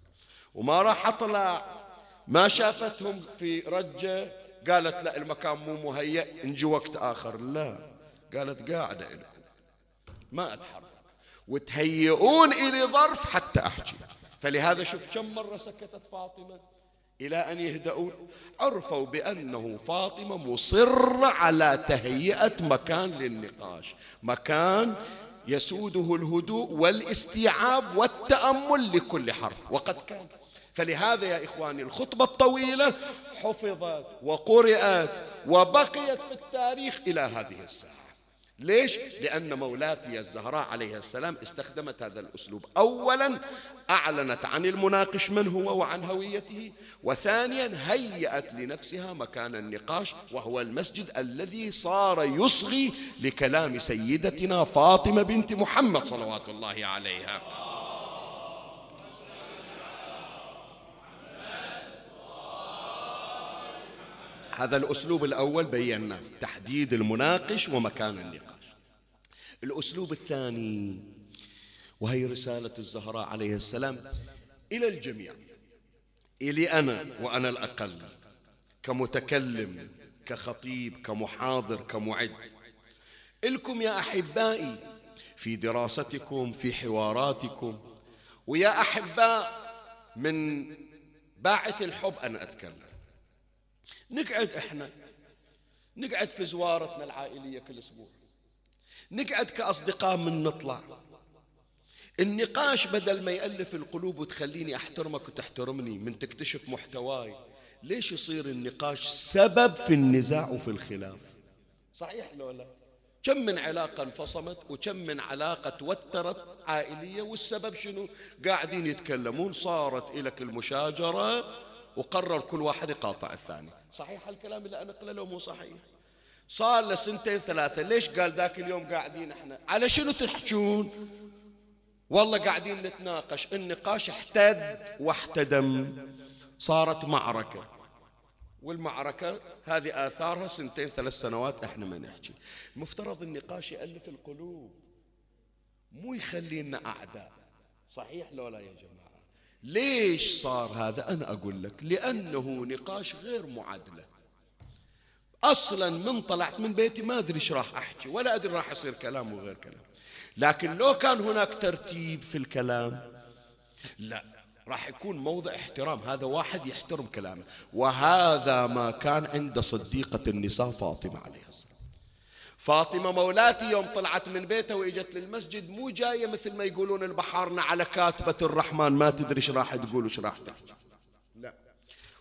وما راح أطلع. ما شافتهم في رجة. قالت لا المكان مو مهيأ. نجي وقت آخر. لا. قالت قاعدة لكم ما أتحرك. وتهيئون إلي ظرف حتى أحكي. فلهذا شوف كم مرة سكتت فاطمة. إلى أن يهدؤون. عرفوا بأنه فاطمة مصر على تهيئة مكان للنقاش. مكان يسوده الهدوء والاستيعاب والتأمل لكل حرف. وقد كان. فلهذا يا إخواني الخطبة الطويلة حفظت وقرأت وبقيت في التاريخ إلى هذه الساعة. ليش؟ لأن مولاتي الزهراء عليه السلام استخدمت هذا الأسلوب أولا أعلنت عن المناقش من هو وعن هويته وثانيا هيأت لنفسها مكان النقاش وهو المسجد الذي صار يصغي لكلام سيدتنا فاطمة بنت محمد صلوات الله عليها هذا الأسلوب الأول بينا تحديد المناقش ومكان النقاش. الأسلوب الثاني وهي رسالة الزهراء عليه السلام إلى الجميع. إلي أنا وأنا الأقل كمتكلم كخطيب كمحاضر كمعد. إلكم يا أحبائي في دراستكم في حواراتكم ويا أحباء من باعث الحب أنا أتكلم. نقعد إحنا نقعد في زوارتنا العائلية كل أسبوع. نقعد كأصدقاء من نطلع. النقاش بدل ما يألف القلوب وتخليني أحترمك وتحترمني من تكتشف محتواي ليش يصير النقاش سبب في النزاع وفي الخلاف؟ صحيح لو لا؟ كم من علاقة انفصمت وكم من علاقة توترت عائلية والسبب شنو؟ قاعدين يتكلمون صارت إلك المشاجرة وقرر كل واحد يقاطع الثاني. صحيح الكلام اللي أنا قله لو مو صحيح. صار له سنتين ثلاثة. ليش قال ذاك اليوم قاعدين إحنا؟ على شنو تحجون؟ والله قاعدين نتناقش. النقاش احتد واحتدم. صارت معركة. والمعركة هذه آثارها سنتين ثلاث سنوات إحنا ما نحكي. المفترض النقاش يألف القلوب. مو يخلينا أعداء. صحيح لو لا يا جماعة؟ ليش صار هذا؟ أنا أقول لك لأنه نقاش غير معادلة. أصلا من طلعت من بيتي ما أدري إيش راح أحكي ولا أدري راح يصير كلام وغير كلام. لكن لو كان هناك ترتيب في الكلام لا راح يكون موضع احترام. هذا واحد يحترم كلامه. وهذا ما كان عند صديقة النساء فاطمة عليه السلام. فاطمة مولاتي يوم طلعت من بيتها وإجت للمسجد مو جاية مثل ما يقولون البحارنا على كاتبة الرحمن ما تدري إيش راح تقول وش راح تحكي لا.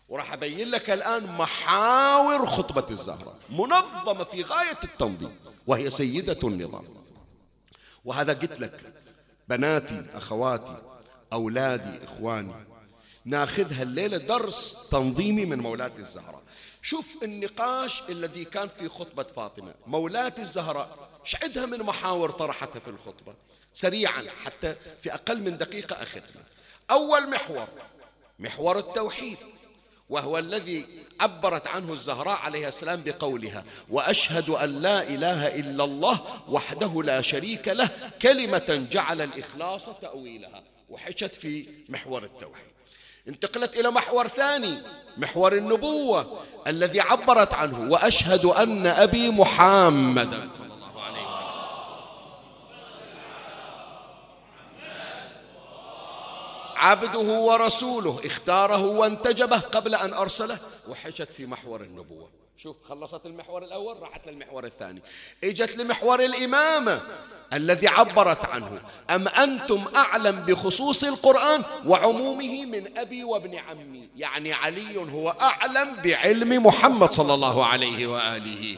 وراح أبين لك الآن محاور خطبة الزهراء منظمة في غاية التنظيم وهي سيدة النظام. وهذا قلت لك بناتي أخواتي أولادي إخواني ناخذها الليلة درس تنظيمي من مولاة الزهراء شوف النقاش الذي كان في خطبة فاطمة. مولاة الزهراء شعدها من محاور طرحتها في الخطبة؟ سريعا حتى في أقل من دقيقة أختمه أول محور محور التوحيد وهو الذي عبرت عنه الزهراء عليه السلام بقولها وأشهد أن لا إله إلا الله وحده لا شريك له كلمة جعل الإخلاص تأويلها. وحكت في محور التوحيد. انتقلت إلى محور ثاني محور النبوة الذي عبرت عنه وأشهد أن أبي محمدا عبده ورسوله اختاره وانتجبه قبل أن أرسله وحكت في محور النبوة. شوف خلصت المحور الأول راحت للمحور الثاني. إجت لمحور الإمامة. الذي عبرت عنه. أم أنتم أعلم بخصوص القرآن وعمومه من أبي وابن عمي؟ يعني علي هو أعلم بعلم محمد صلى الله عليه وآله.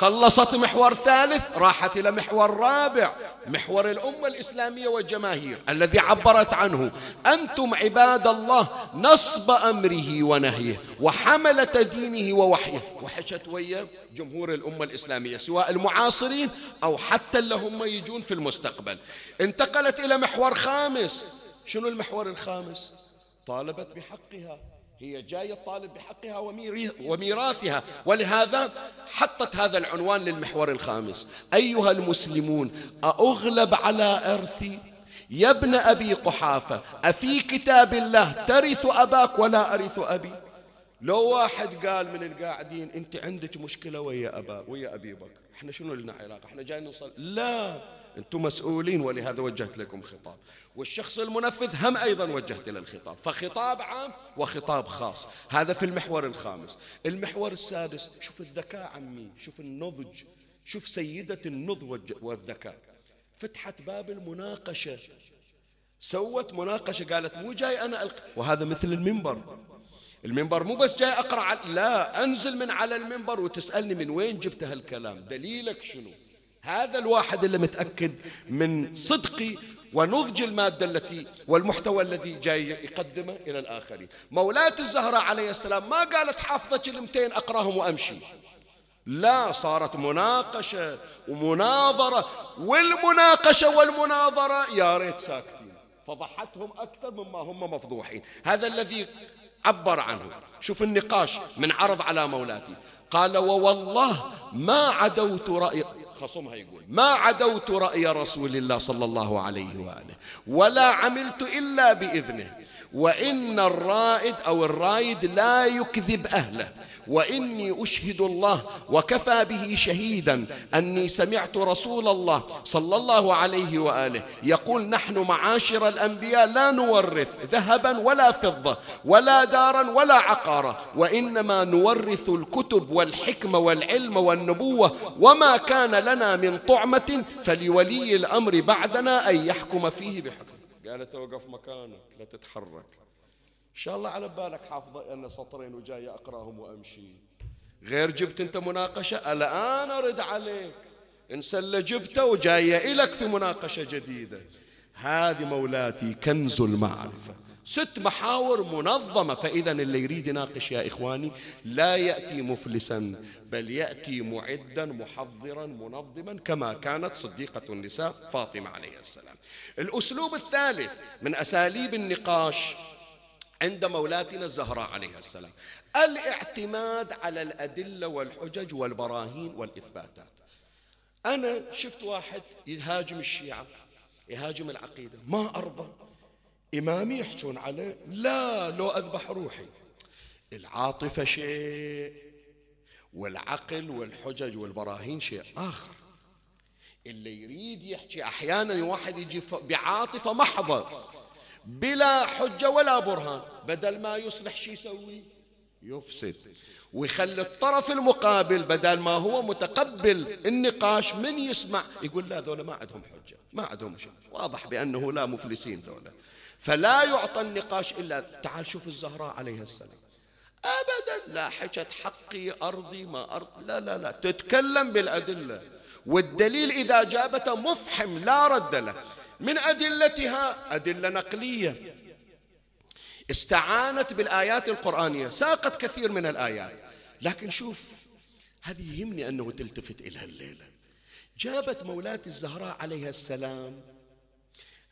خلصت محور ثالث راحت إلى محور رابع محور الأمة الإسلامية والجماهير الذي عبرت عنه. أنتم عباد الله نصب أمره ونهيه وحملة دينه ووحيه. وحشت ويا جمهور الأمة الإسلامية سواء المعاصرين أو حتى اللي هم يجون في المستقبل. انتقلت إلى محور خامس. شنو المحور الخامس؟ طالبت بحقها. هي جاية طالب بحقها وميراثها. ولهذا حطت هذا العنوان للمحور الخامس. أيها المسلمون أأغلب على إرثي يا ابن أبي قحافة أفي كتاب الله ترث أباك ولا أرث أبي؟ لو واحد قال من القاعدين أنت عندك مشكلة ويا أبا ويا أبي بكر. إحنا شنو لنا علاقة؟ إحنا جايين نوصل لا أنتم مسؤولين ولهذا وجهت لكم خطاب. والشخص المنفذ هم أيضا وجهت إلى الخطاب. فخطاب عام وخطاب خاص. هذا في المحور الخامس. المحور السادس شوف الذكاء عمي شوف النضج شوف سيدة النضج والذكاء. فتحت باب المناقشة. سوت مناقشة قالت مو جاي أنا ألقى وهذا مثل المنبر. المنبر مو بس جاي أقرأ لا أنزل من على المنبر وتسألني من وين جبت هالكلام. دليلك شنو؟ هذا الواحد اللي متأكد من صدقي ونضج المادة التي والمحتوى الذي جاي يقدمه إلى الآخرين. مولاة الزهراء عليه السلام ما قالت حافظة كلمتين أقراهم وأمشي. لا صارت مناقشة ومناظرة والمناقشة والمناظرة يا ريت ساكتين. فضحتهم أكثر مما هم مفضوحين. هذا الذي عبر عنه. شوف النقاش من عرض على مولاتي. قال ووالله ما عدوت رأي خصمها يقول ما عدوت رأي رسول الله صلى الله عليه وآله ولا عملت إلا بإذنه. وإن الرائد أو الرايد لا يكذب أهله. وإني أشهد الله وكفى به شهيدا أني سمعت رسول الله صلى الله عليه وآله يقول نحن معاشر الأنبياء لا نورث ذهبا ولا فضة ولا دارا ولا عقارا وإنما نورث الكتب والحكمة والعلم والنبوة وما كان لنا من طعمة فلولي الأمر بعدنا أن يحكم فيه بحكم. قالت توقف مكانك لا تتحرك. إن شاء الله على بالك حافظة أن سطرين وجاي أقرأهم وأمشي. غير جبت أنت مناقشة؟ الآن أرد عليك. انسى اللي جبته وجاية إلك في مناقشة جديدة. هذه مولاتي كنز المعرفة. ست محاور منظمة. فإذا اللي يريد يناقش يا إخواني لا يأتي مفلسا بل يأتي معدا محضرا منظما كما كانت صديقة النساء فاطمة عليه السلام. الأسلوب الثالث من أساليب النقاش عند مولاتنا الزهراء عليها السلام. الاعتماد على الأدلة والحجج والبراهين والإثباتات. أنا شفت واحد يهاجم الشيعة يهاجم العقيدة ما أرضى. إمامي يحجون عليه لا لو أذبح روحي. العاطفة شيء والعقل والحجج والبراهين شيء آخر. اللي يريد يحكي أحيانا واحد يجي بعاطفة محضة بلا حجة ولا برهان بدل ما يصلح شي يسوي يفسد. ويخلي الطرف المقابل بدل ما هو متقبل النقاش من يسمع؟ يقول لا ذولا ما عندهم حجة ما عندهم شيء. واضح بأنه لا مفلسين ذولا. فلا يعطى النقاش إلا تعال شوف الزهراء عليها السلام. أبدا لا حكت حقي أرضي ما أرض. لا لا لا تتكلم بالأدلة. والدليل إذا جابته مفحم لا رد له. من أدلتها أدلة نقلية. استعانت بالآيات القرآنية. ساقت كثير من الآيات. لكن شوف هذه يهمني أنه تلتفت إلى الليلة. جابت مولاة الزهراء عليها السلام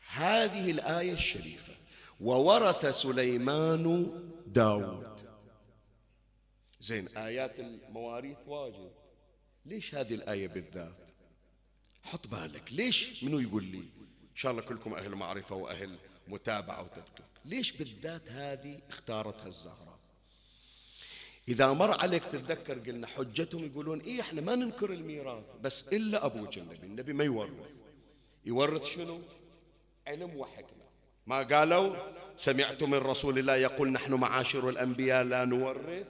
هذه الآية الشريفة. وورث سليمان داود. زين آيات المواريث واجد. ليش هذه الآية بالذات؟ حط بالك ليش منو يقول لي؟ إن شاء الله كلكم أهل معرفة وأهل متابعة وتدقيق. ليش بالذات هذه اختارتها الزهراء؟ إذا مر عليك تتذكر قلنا حجتهم يقولون إيه إحنا ما ننكر الميراث بس إلا أبوك النبي النبي ما يورث. يورث شنو؟ علم وحكمة. ما قالوا؟ سمعت من رسول الله يقول نحن معاشر الأنبياء لا نورث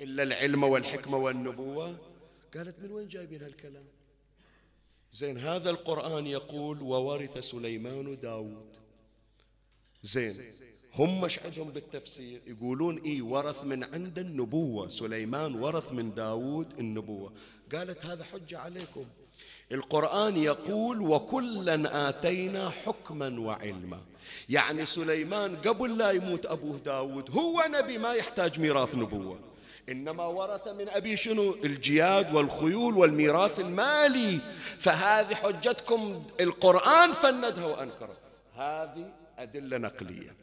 إلا العلم والحكمة والنبوة. قالت من وين جايبين هالكلام؟ زين هذا القرآن يقول وورث سليمان داود. زين هم مش عندهم بالتفسير يقولون إيه ورث من عند النبوة. سليمان ورث من داود النبوة. قالت هذا حجة عليكم. القرآن يقول وكلا آتينا حكما وعلما. يعني سليمان قبل لا يموت أبوه داود هو نبي ما يحتاج ميراث نبوة. إنما ورث من أبي شنو؟ الجياد والخيول والميراث المالي. فهذه حجتكم القرآن فندها وأنكرها هذه أدلة نقلية.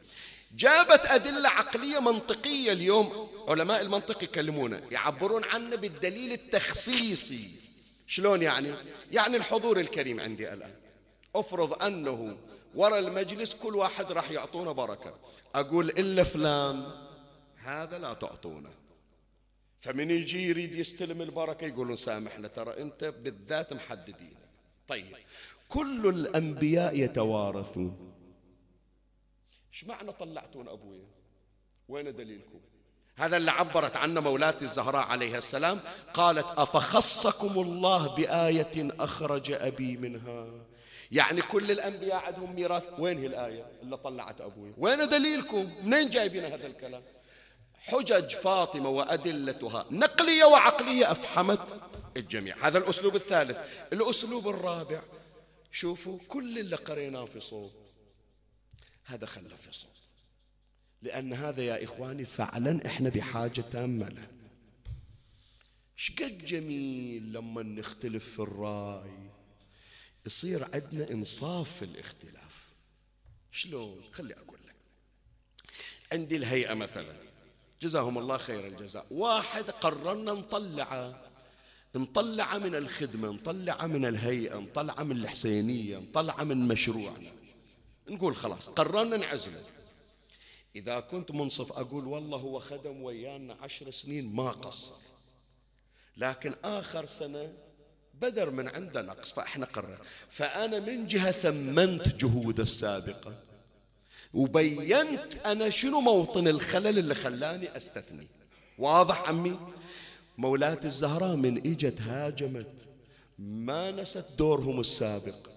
جابت أدلة عقلية منطقية اليوم. علماء المنطق يكلمونا يعبرون عنه بالدليل التخصيصي. شلون يعني؟ يعني الحضور الكريم عندي الآن أفرض أنه وراء المجلس كل واحد راح يعطونا بركة. أقول إلا فلان هذا لا تعطونه. فمن يجي يريد يستلم البركة يقولون سامحنا ترى أنت بالذات محددين. طيب كل الأنبياء يتوارثون. إيش معنى طلعتون أبوي؟ وين دليلكم؟ هذا اللي عبرت عنه مولاة الزهراء عليها السلام قالت أفخصكم الله بآية أخرج أبي منها؟ يعني كل الأنبياء عندهم ميراث. وين هي الآية اللي طلعت أبوي؟ وين دليلكم؟ منين جايبين هذا الكلام؟ حجج فاطمة وأدلتها نقلية وعقلية أفحمت الجميع. هذا الأسلوب الثالث. الأسلوب الرابع. شوفوا كل اللي قريناه في صوت هذا خلى في صوت لأن هذا يا إخواني فعلا إحنا بحاجة تامة له. شقد جميل لما نختلف في الرأي؟ يصير عندنا إنصاف في الاختلاف. شلون؟ خلي أقول لك. عندي الهيئة مثلا. جزاهم الله خير الجزاء. واحد قررنا نطلعه. نطلعه من الخدمة نطلعه من الهيئة نطلعه من الحسينية نطلعه من مشروعنا. نقول خلاص قررنا نعزله. إذا كنت منصف أقول والله هو خدم ويانا عشر سنين ما قصر. لكن آخر سنة بدر من عنده نقص فإحنا قرر. فأنا من جهة ثمنت جهود السابقة. وبينت أنا شنو موطن الخلل اللي خلاني أستثني. واضح عمي؟ مولاة الزهراء من إجت هاجمت ما نست دورهم السابق.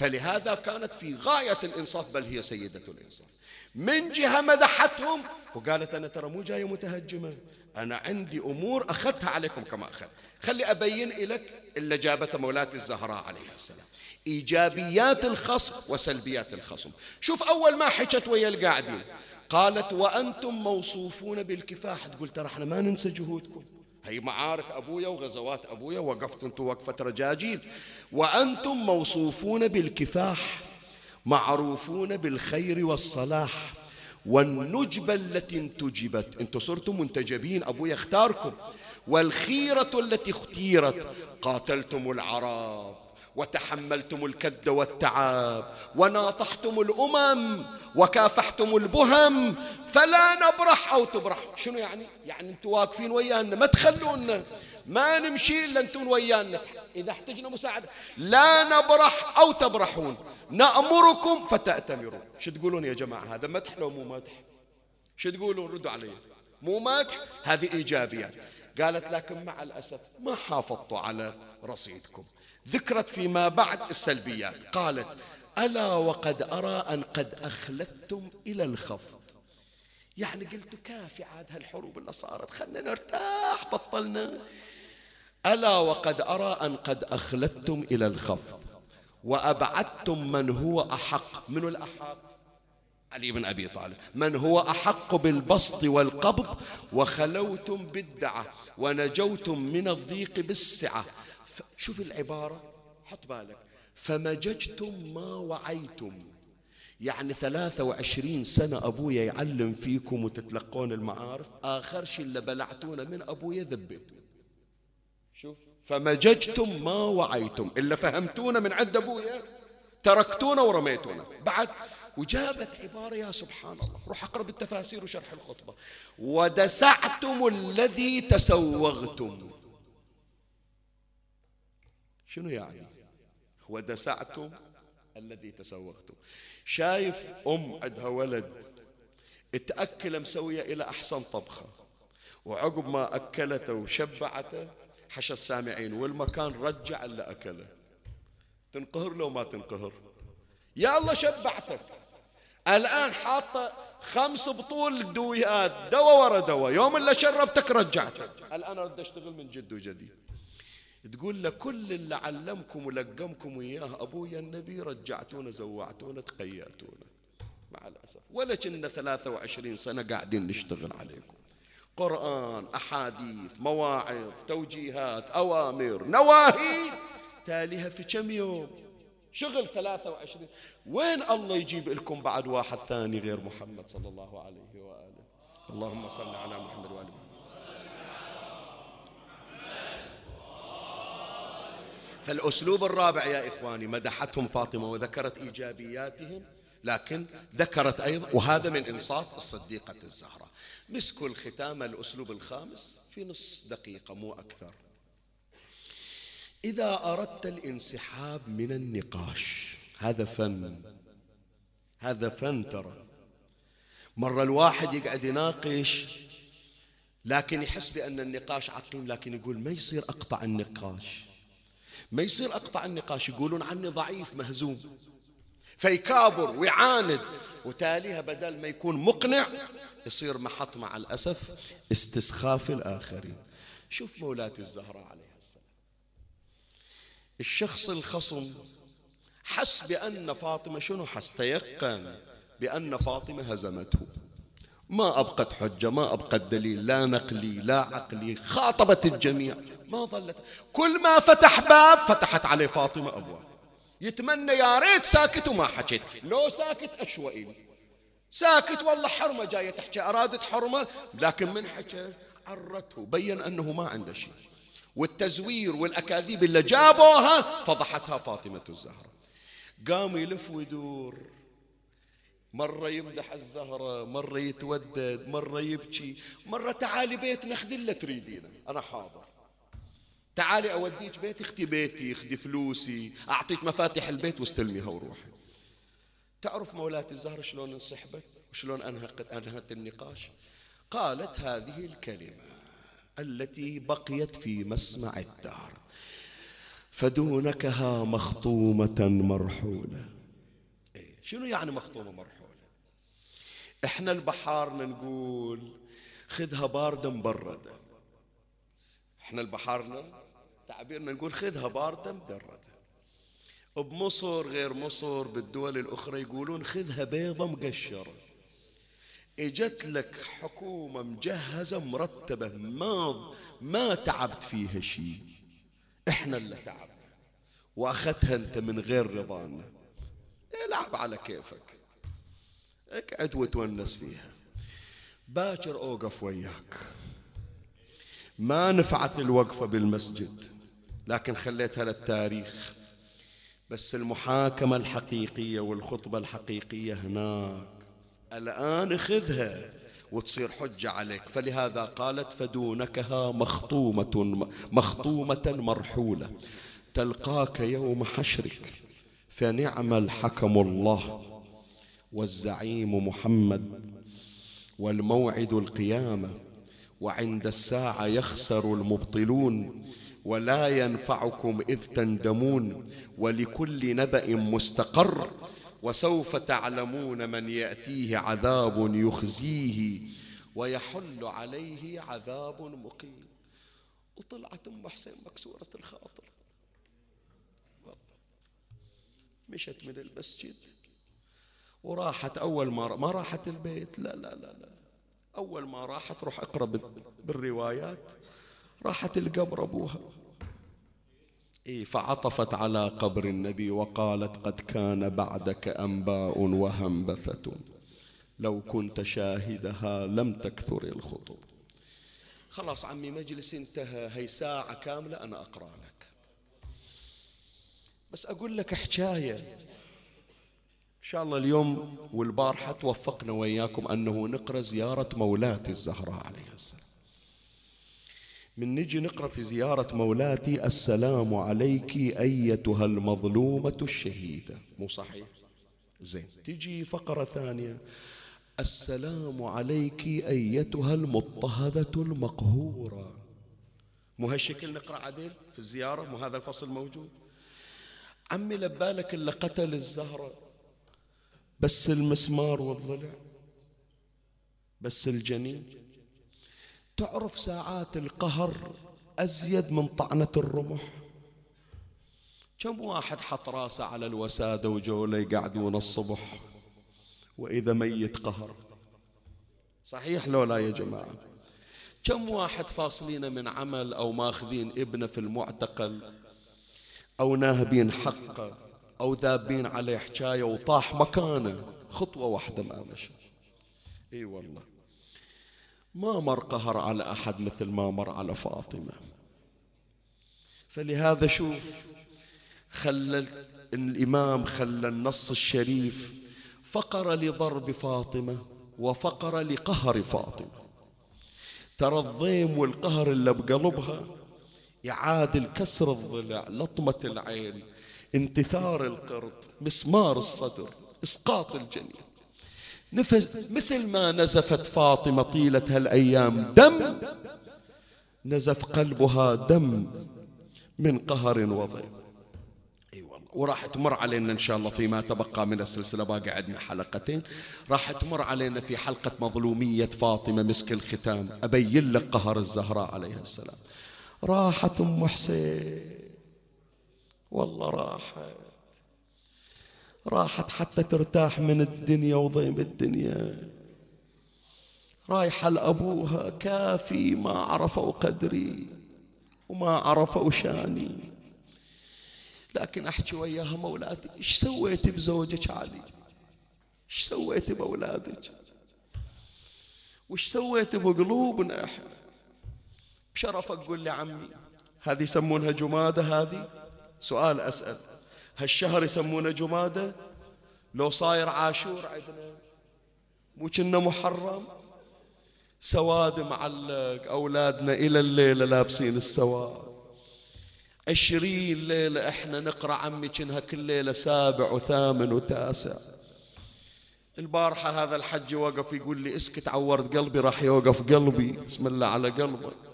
فلهذا كانت في غاية الإنصاف بل هي سيدة الإنصاف. من جهة مدحتهم وقالت أنا ترى مو جاية متهجمة؟ أنا عندي أمور أخذتها عليكم كما أخذ خلي أبين لك اللي جابته مولاة الزهراء عليها السلام. إيجابيات الخصم وسلبيات الخصم. شوف أول ما حكت ويا القاعدين. قالت وأنتم موصوفون بالكفاح. تقول ترى إحنا ما ننسى جهودكم. هي معارك أبويا وغزوات أبويا وقفتوا أنتم وقفة رجاجيل. وأنتم موصوفون بالكفاح معروفون بالخير والصلاح والنجبة التي انتجبت. أنتم صرتم منتجبين أبويا اختاركم. والخيرة التي اختيرت قاتلتم العرب. وتحملتم الكد والتعاب وناطحتم الأمم وكافحتم البهم فلا نبرح أو تبرح. شنو يعني؟ يعني أنتم واقفين ويانا ما تخلونا. ما نمشي إلا أنتم ويانا. إذا احتجنا مساعدة. لا نبرح أو تبرحون. نأمركم فتأتمرون. شو تقولون يا جماعة؟ هذا مدح لو مو مدح؟ شو تقولون؟ ردوا علي. مو مدح؟ هذه إيجابيات. قالت لكن مع الأسف ما حافظتوا على رصيدكم. ذكرت فيما بعد السلبيات. قالت ألا وقد أرى أن قد أخلدتم إلى الخفض. يعني قلت كافي عاد هالحروب اللي صارت خلنا نرتاح بطلنا. ألا وقد أرى أن قد أخلدتم إلى الخفض وأبعدتم من هو أحق. من الأحق؟ علي بن أبي طالب. من هو أحق بالبسط والقبض وخلوتم بالدعة ونجوتم من الضيق بالسعة. شوف العبارة حط بالك. فمججتم ما وعيتم. يعني ثلاثة وعشرين سنة أبويا يعلم فيكم وتتلقون المعارف آخر شيء اللي بلعتونا من أبويا ذبيتوا شوف. فمججتم ما وعيتم. إلا فهمتونا من عند أبويا تركتونا ورميتونا. بعد وجابت عبارة يا سبحان الله. روح أقرب التفاسير وشرح الخطبة. ودسعتم الذي تسوغتم. شنو يعني؟ ودسعتم الذي تسوغتم شايف أم عندها ولد تأكل مسوية إلى أحسن طبخة. وعقب ما أكلته وشبعته حشى السامعين والمكان رجع اللي أكله. تنقهر لو ما تنقهر. يا الله شبعتك. الآن حاطة خمس بطول دويات دواء ورا دواء. يوم اللي شربتك رجعتك. الآن أرد أشتغل من جد وجديد. تقول له كل اللي علمكم ولقمكم إياه أبويا النبي رجعتونا زوعتونا تقيأتونا. مع الأسف. ولا كنا 23 سنة قاعدين نشتغل عليكم. قرآن أحاديث مواعظ توجيهات أوامر نواهي. تاليها في كم يوم؟ شغل 23 وين الله يجيب لكم بعد واحد ثاني غير محمد صلى الله عليه وآله؟ اللهم صل على محمد وآله فالأسلوب الرابع يا إخواني مدحتهم فاطمة وذكرت إيجابياتهم لكن ذكرت أيضا وهذا من إنصاف الصديقة الزهراء مسكوا الختام الأسلوب الخامس في نص دقيقة مو أكثر. إذا أردت الانسحاب من النقاش هذا فن. هذا فن ترى. مرة الواحد يقعد يناقش لكن يحس بأن النقاش عقيم لكن يقول ما يصير أقطع النقاش. ما يصير أقطع النقاش يقولون عني ضعيف مهزوم. فيكابر ويعاند. وتاليها بدل ما يكون مقنع يصير محط مع الأسف استسخاف الآخرين. شوف مولاة الزهراء عليها السلام. الشخص الخصم حس بأن فاطمة شنو؟ حس تيقن بأن فاطمة هزمته. ما أبقت حجة ما أبقت دليل لا نقلي لا عقلي خاطبت الجميع. ما ظلت. كل ما فتح باب فتحت عليه فاطمة أبواب. يتمنى يا ريت ساكت وما حكيت. لو ساكت أشوى إلي ساكت والله حرمة جاية تحكي. أرادت حرمة لكن من حكى عرته. بين أنه ما عنده شيء. والتزوير والأكاذيب اللي جابوها فضحتها فاطمة الزهرة. قام يلف ويدور. مرة يمدح الزهرة مرة يتودد مرة يبكي. مرة تعالي بيتنا خذي اللي تريدينه. أنا حاضر. تعالي أوديك بيتي أختي بيتي اخدي فلوسي أعطيك مفاتيح البيت واستلميها وروحي. تعرف مولاتي الزهرة شلون انسحبت وشلون أنهت, أنهت النقاش؟ قالت هذه الكلمة التي بقيت في مسمع الدار. فدونكها مخطومة مرحولة. إيه شنو يعني مخطومة مرحولة؟ إحنا البحارنا نقول خذها باردة مبردة. إحنا البحارنا تعبيرنا نقول خذها باردة مبردة بمصر غير مصر بالدول الأخرى يقولون خذها بيضة مقشرة. إجت لك حكومة مجهزة مرتبة ما ما تعبت فيها شيء. إحنا اللي تعبنا. وأخذتها أنت من غير رضانا. العب على كيفك. اقعد وتونس فيها. باكر أوقف وياك. ما نفعت الوقفة بالمسجد. لكن خليتها للتاريخ. بس المحاكمة الحقيقية والخطبة الحقيقية هناك. الآن خذها وتصير حجة عليك. فلهذا قالت فدونكها مخطومة مخطومة مرحولة. تلقاك يوم حشرك. فنعم الحكم الله والزعيم محمد. والموعد القيامة. وعند الساعة يخسر المبطلون. ولا ينفعكم إذ تندمون ولكل نبأ مستقر وسوف تعلمون من يأتيه عذاب يخزيه ويحل عليه عذاب مقيم. وطلعت أم حسين مكسورة الخاطر. مشت من المسجد وراحت أول ما ما راحت البيت. لا لا لا لا أول ما راحت روح اقرأ بالروايات. راحت القبر أبوها. إيه فعطفت على قبر النبي وقالت قد كان بعدك أنباء وهنبثة لو كنت شاهدها لم تكثر الخطب. خلاص عمي مجلس انتهى. هي ساعة كاملة أنا أقرأ لك. بس أقول لك حكاية. إن شاء الله اليوم والبارحة توفقنا وإياكم أنه نقرأ زيارة مولاتي الزهراء عليه السلام. من نجي نقرأ في زيارة مولاتي السلام عليك أيتها المظلومة الشهيدة. مو صحيح؟ زين تجي فقرة ثانية. السلام عليك أيتها المضطهدة المقهورة. مو هالشكل نقرأ عدل في الزيارة؟ مو هذا الفصل موجود؟ عمي لبالك اللي قتل الزهرة. بس المسمار والضلع. بس الجنين. تعرف ساعات القهر أزيد من طعنة الرمح. كم واحد حط راسه على الوسادة وجوله يقعدون الصبح؟ وإذا ميت قهر. صحيح لو لا يا جماعة. كم واحد فاصلين من عمل أو ماخذين ابنه في المعتقل؟ أو ناهبين حقه أو ذابين عليه حكاية وطاح مكانه. خطوة واحدة ما مشى. إي والله. ما مر قهر على أحد مثل ما مر على فاطمة. فلهذا شوف خلى الإمام خلى النص الشريف فقر لضرب فاطمة وفقر لقهر فاطمة. ترى الضيم والقهر اللي بقلبها يعادل كسر الضلع لطمة العين انتثار القرد مسمار الصدر إسقاط الجنين. نفس مثل ما نزفت فاطمة طيلة هالأيام دم. نزف قلبها دم من قهر وضيم. اي والله وراح تمر علينا إن شاء الله فيما تبقى من السلسلة. باقي عندنا حلقتين. راح تمر علينا في حلقة مظلومية فاطمة مسك الختام. أبين لك قهر الزهراء عليها السلام. راحت أم حسين. والله راحت. راحت حتى ترتاح من الدنيا وضيم الدنيا. رايحة لأبوها كافي ما عرفوا قدري وما عرفوا شاني. لكن أحكي وياها مولاتي إيش سويتي بزوجك علي؟ إيش سويتي بأولادك؟ وإيش سويتي بقلوبنا إحنا؟ بشرف أقول لعمي هذه يسمونها جمادة هذه؟ سؤال أسأل. هالشهر يسمونه جمادة؟ لو صاير عاشور عندنا مو كنا محرم؟ سواد معلق أولادنا إلى الليلة لابسين السواد. عشرين ليلة إحنا نقرأ عمي كنها كل ليلة سابع وثامن وتاسع. البارحة هذا الحج وقف يقول لي اسكت عورت قلبي راح يوقف قلبي. بسم الله على قلبك.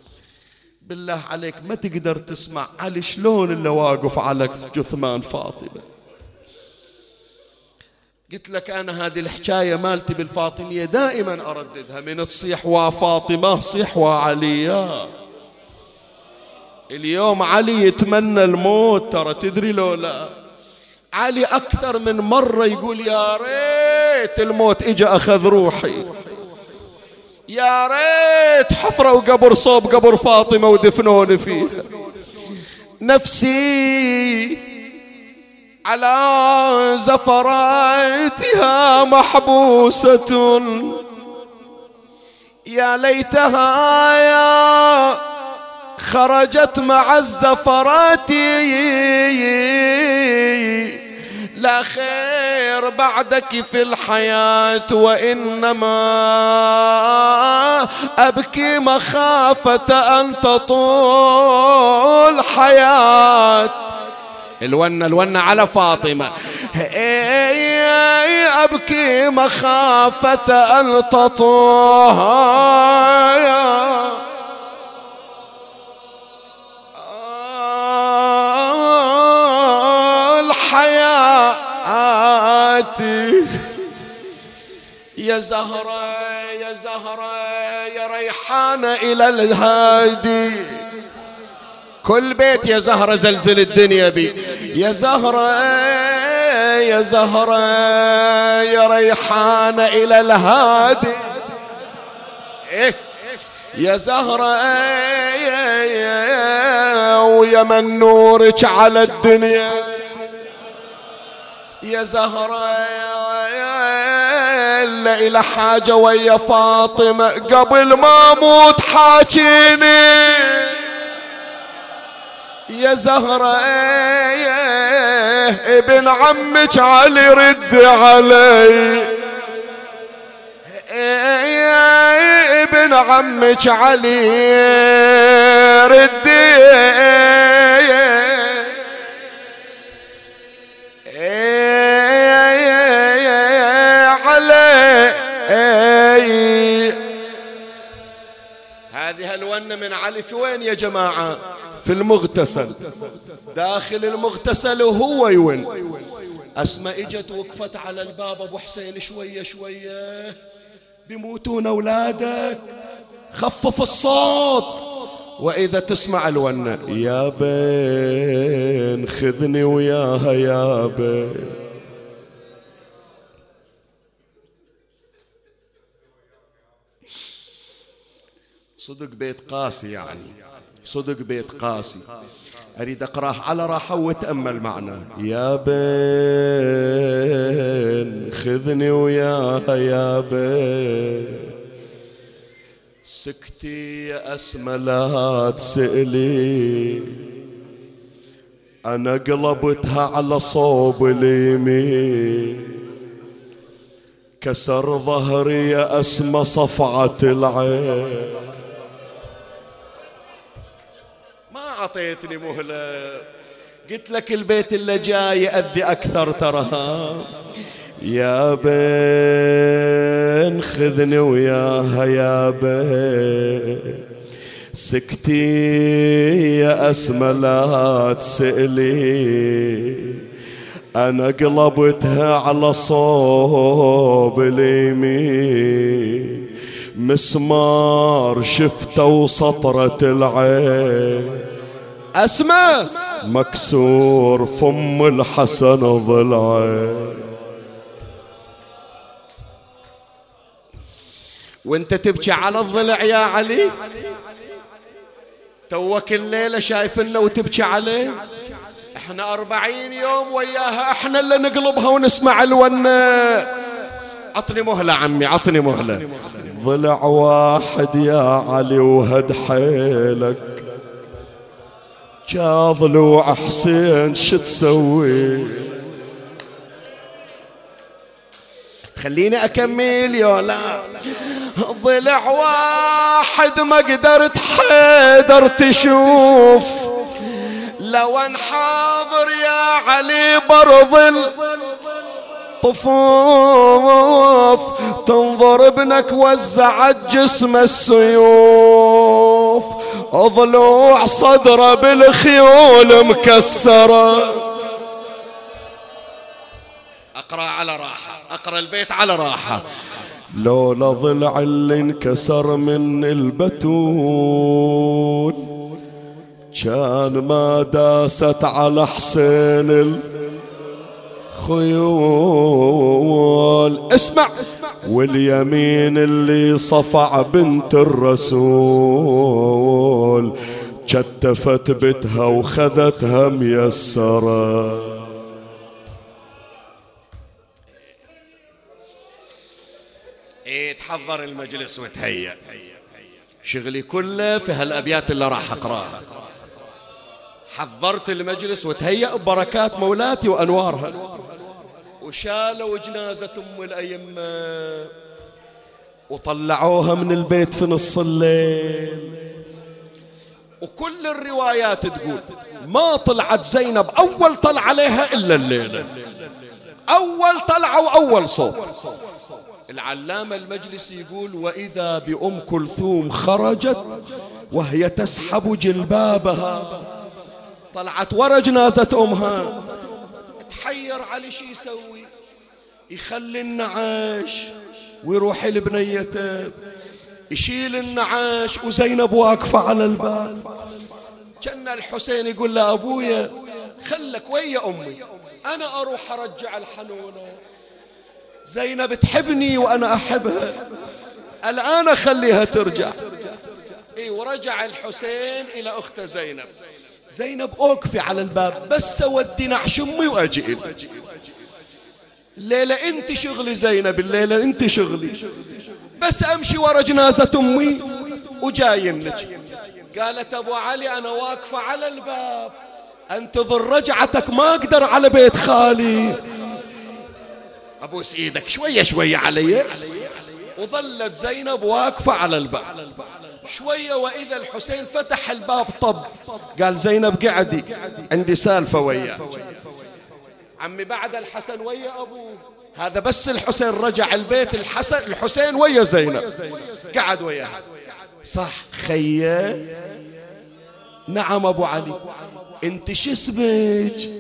بالله عليك ما تقدر تسمع. علي شلون اللي واقف على جثمان فاطمة؟ قلت لك أنا هذه الحكاية مالتي بالفاطمية دائما أرددها. من تصيح وفاطمة صيح وعليا اليوم علي يتمنى الموت ترى تدري لو لا علي أكثر من مرة يقول يا ريت الموت إجا أخذ روحي. يا ريت حفروا قبر صوب قبر فاطمة ودفنوني فيه. نفسي على زفراتها محبوسة. يا ليتها يا خرجت مع الزفرات. لا خير بعدك في الحياة وإنما أبكي مخافة أن تطول حياة. الونة الونة على فاطمة. أبكي مخافة أن تطول. يا زهرة يا زهرة يا ريحانة إلى الهادي. كل بيت يا زهرة زلزل الدنيا بي. يا زهرة يا زهرة يا ريحانة إلى الهادي. إيه. يا زهرة ويا من نورك على الدنيا. يا زهرة إلى حاجة ويا فاطمة قبل ما أموت حاجيني. يا زهرة ابن عمك علي رد علي. ابن عمك علي ردي هذه الونة من علي في وين يا جماعة؟ في المغتسل. داخل المغتسل وهو يون. أسماء اجت وقفت على الباب. أبو حسين شوية شوية. بيموتون أولادك. خفف الصوت. وإذا تسمع الونة يا بين خذني وياها يا بين صدق بيت قاسي يعني. صدق بيت قاسي. أريد أقرأه على راحة وتأمل معنا. يا بين خذني وياها يا بين سكتي يا أسمى لا تسألي. أنا قلبتها على صوب اليمين. كسر ظهري يا أسمى صفعة العين. أعطيتني مهلة. قلت لك البيت اللي جاي يأذي أكثر ترى يا بين خذني وياها يا بين سكتي يا أسمى لا تسألي. أنا قلبتها على صوب اليمين. مسمار شفته وسطرة العين. أسمى مكسور فم الحسن ضلعي وانت تبكي على الضلع يا علي؟ توك الليلة شايف إنه وتبكي عليه؟ إحنا أربعين يوم وياها إحنا اللي نقلبها ونسمع الونة. عطني مهلة عمي عطني مهلة. ضلع واحد يا علي وهد حيلك. ضلوع حسين شو تسوي؟ خليني أكمل يا لا ضلع واحد ما قدرت حيدر تشوف. لو انحاضر يا علي برض طفوف تنظر ابنك وزعت جسم السيوف. ضلوع صدره بالخيول مكسرة. أقرأ على راحة أقرأ البيت على راحة. لولا ضلع اللي انكسر من البتول كان ما داست على حسين الخيول. اسمع. واليمين اللي صفع بنت الرسول كتفت بتها وخذتها ميسرة. إيه تحضر المجلس وتهيأ. شغلي كله في هالأبيات اللي راح أقرأها. حضرت المجلس وتهيأ ببركات مولاتي وأنوارها. وشالوا جنازة أم الأئمة وطلعوها من البيت في نص الليل. وكل الروايات تقول ما طلعت زينب أول طلع عليها إلا الليلة. أول طلعة وأول صوت. العلامة المجلسي يقول وإذا بأم كلثوم خرجت وهي تسحب جلبابها طلعت ورا جنازة أمها. تحير علي شي يسوي؟ يخلي النعاش ويروح لبنيته يشيل النعاش وزينب واقفة على الباب. كان الحسين يقول له أبويا خلك ويا أمي أنا أروح أرجع الحنونة. زينب تحبني وأنا أحبها الآن أخليها ترجع. إيه ورجع الحسين إلى أخته زينب. زينب أوقفي على الباب بس أودي نعش أمي وأجي الليلة أنت شغلي زينب الليلة أنت شغلي. بس أمشي ورا جنازة أمي وجاينك قالت أبو علي أنا واقفة على الباب. أنتظر رجعتك ما أقدر على بيت خالي. أبوس إيدك شوية شوية علي. وظلت زينب واقفة على الباب. شوية وإذا الحسين فتح الباب طب. قال زينب قعدي عندي سالفة وياه عمي بعد الحسن ويا أبوه. هذا بس الحسين رجع البيت الحسن الحسين ويا زينب. قعد وياها. صح خيه نعم أبو علي. أنت شو اسمك؟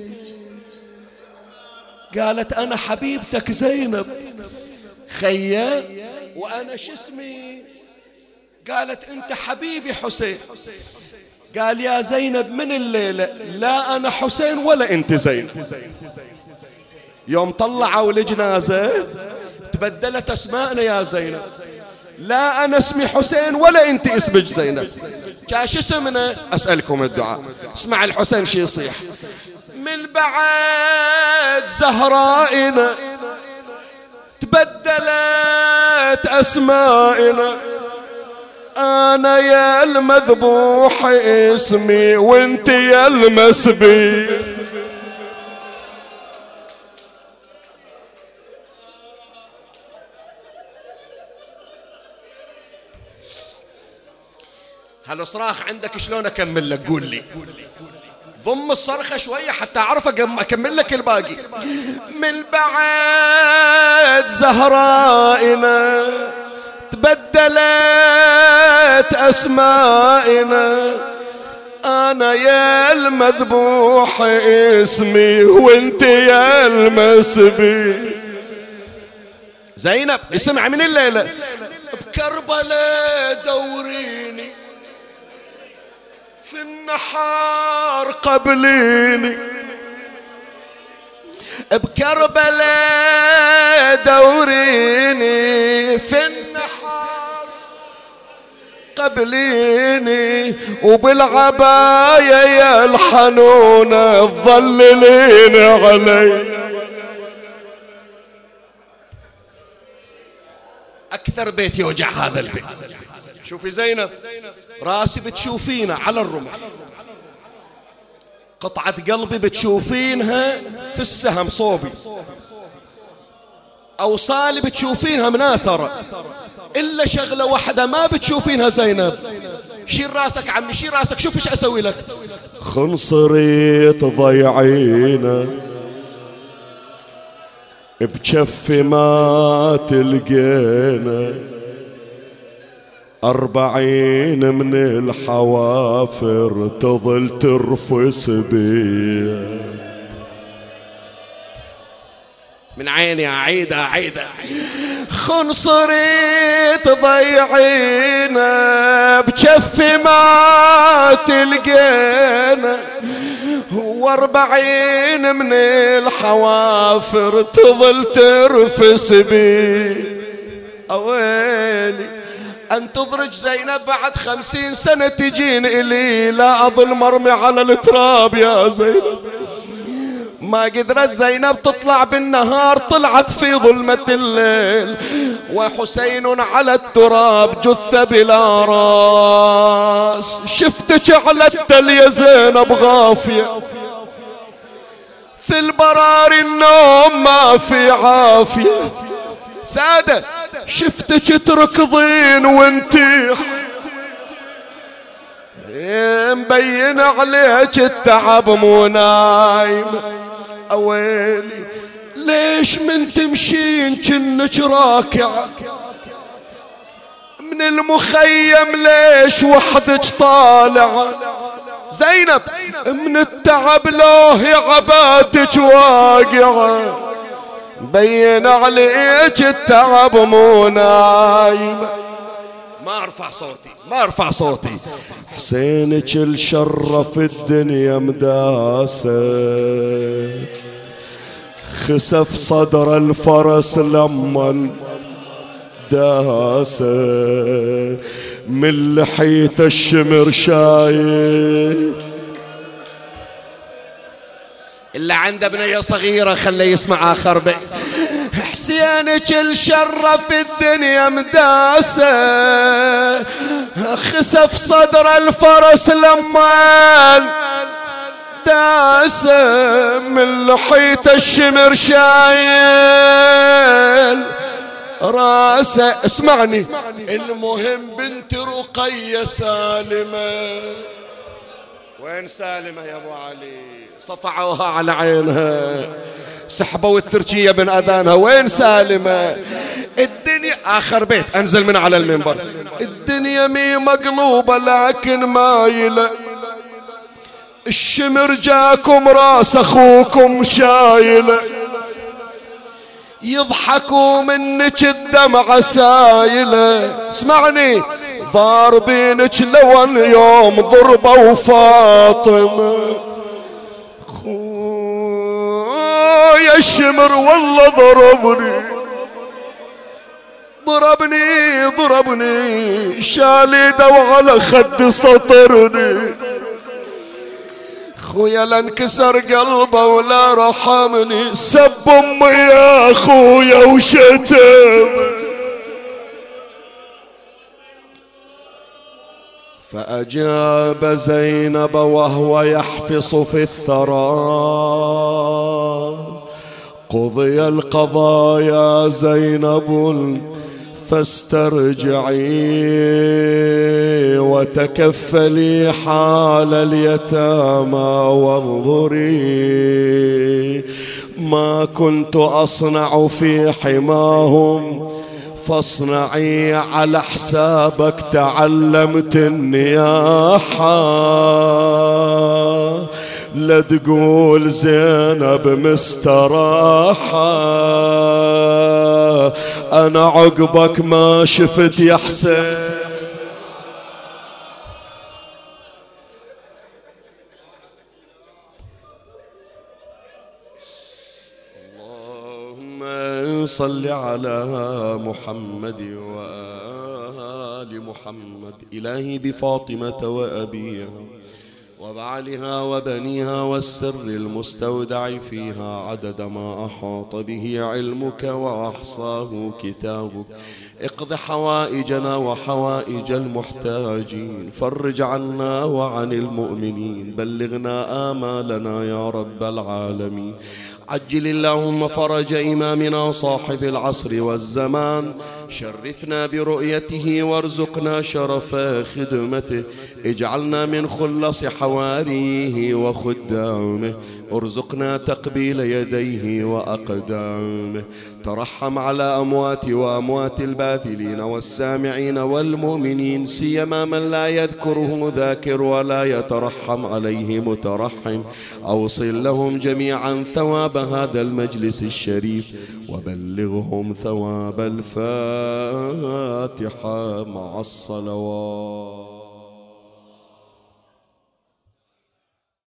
قالت أنا حبيبتك زينب. خيه وأنا شو اسمي؟ قالت أنت حبيبي حسين. قال يا زينب من الليلة؟ لا أنا حسين ولا أنت زينب. يوم طلعوا الجنازة تبدلت أسماءنا يا زينب. لا أنا اسمي حسين ولا أنت اسمك زينب. كاش اسمنا؟ أسألكم الدعاء. اسمع الحسين شي يصيح. من بعد زهرائنا تبدلت أسمائنا أنا يا المذبوح اسمي وانت يا المسبي هالصراخ عندك شلون أكمل لك؟ قول لي. ضم الصرخة شوية حتى أعرف أكمل لك الباقي. من بعد زهرائنا تبدلت أسمائنا. أنا يا المذبوح اسمي وأنت يا المسبي زينب اسمع من الليلة. بكربلاء دوريني. في النحار قبليني. بكربلاء دوريني في النحار. قبليني وبالعباية يا الحنونة تظللين علي. أكثر بيت يوجع هذا البيت. شوفي زينب راسي بتشوفينه على الرمح. قطعة قلبي بتشوفينها في السهم صوبي. أوصالي بتشوفينها مناثرة إلا شغلة واحدة ما بتشوفينها زينب. شيل راسك عمي شيل راسك شوف إيش أسوي لك. خنصري تضيعينا بجفي ما تلقينا. أربعين من الحوافر تظل ترفس بي. من عيني أعيد أعيد. خنصري تضيعينا بجفي ما تلقينا. وأربعين من الحوافر تظل ترفس بي. أويلي. أن تضرج زينب بعد خمسين سنة تجين إلي. لا أظل مرمي على التراب يا زينب. ما قدرت زينب تطلع بالنهار طلعت في ظلمة الليل. وحسين على التراب جثة بلا راس. شفتك على التل يا زينب غافية. في البرار النوم ما في عافية. سادة شفتك تركضين وانتي مبين عليك التعب مو نايم. أويلي ليش من تمشين كنك راكعة من المخيم ليش وحدك طالعة زينب من التعب لوه عبادك واقعة بين عليك التعب مو نايم. ما ارفع صوتي ما ارفع صوتي. حسينك الشرف الدنيا مداسة. خسف صدر الفرس لما داسة. من لحية الشمر شايف اللي عنده بنية صغيرة خليه يسمع آخر بيت. حسينك الشرف الدنيا مداسة. خسف صدر الفرس لما داسة. من لحية الشمر شايل راسه. اسمعني. المهم بنت رقية سالمة. وين سالمة يا أبو علي؟ صفعوها على عينها. سحبوا التركية من أذانها. وين سالمة؟ الدنيا آخر بيت. أنزل من على المنبر. الدنيا مي مقلوبة لكن مايلة. الشمر جاكم راس أخوكم شايلة. يضحكوا منك الدمعة سايلة. اسمعني. ضاربينك لون يوم ضربوا فاطمة يا الشمر والله ضربني. ضربني ضربني. شالي دو على خد سطرني. خويا لا انكسر قلبه ولا رحمني. سب أمي يا خويا وشتم. فأجاب زينب وهو يحفص في الثرى. قضي القضاء يا زينب فاسترجعي وتكفلي حال اليتامى وانظري ما كنت أصنع في حماهم فاصنعي على حسابك تعلمت النياحة لا تقول زينب مستراحة. أنا عقبك ما شفت يا حسين. اللهم صل على محمد وآل آل محمد إلهي بفاطمة وأبيها. وبعلها وبنيها والسر المستودع فيها عدد ما أحاط به علمك وأحصاه كتابك. اقض حوائجنا وحوائج المحتاجين. فرج عنا وعن المؤمنين. بلغنا آمالنا يا رب العالمين. عجل اللهم فرج إمامنا صاحب العصر والزمان. شرفنا برؤيته وارزقنا شرف خدمته. اجعلنا من خلص حواريه وخدامه. أرزقنا تقبيل يديه وأقدامه. ترحم على أموات وأموات الباثلين والسامعين والمؤمنين سيما من لا يذكره ذاكر ولا يترحم عليه مترحم. أوصل لهم جميعا ثواب هذا المجلس الشريف وبلغهم ثواب الفاتحة مع الصلوات.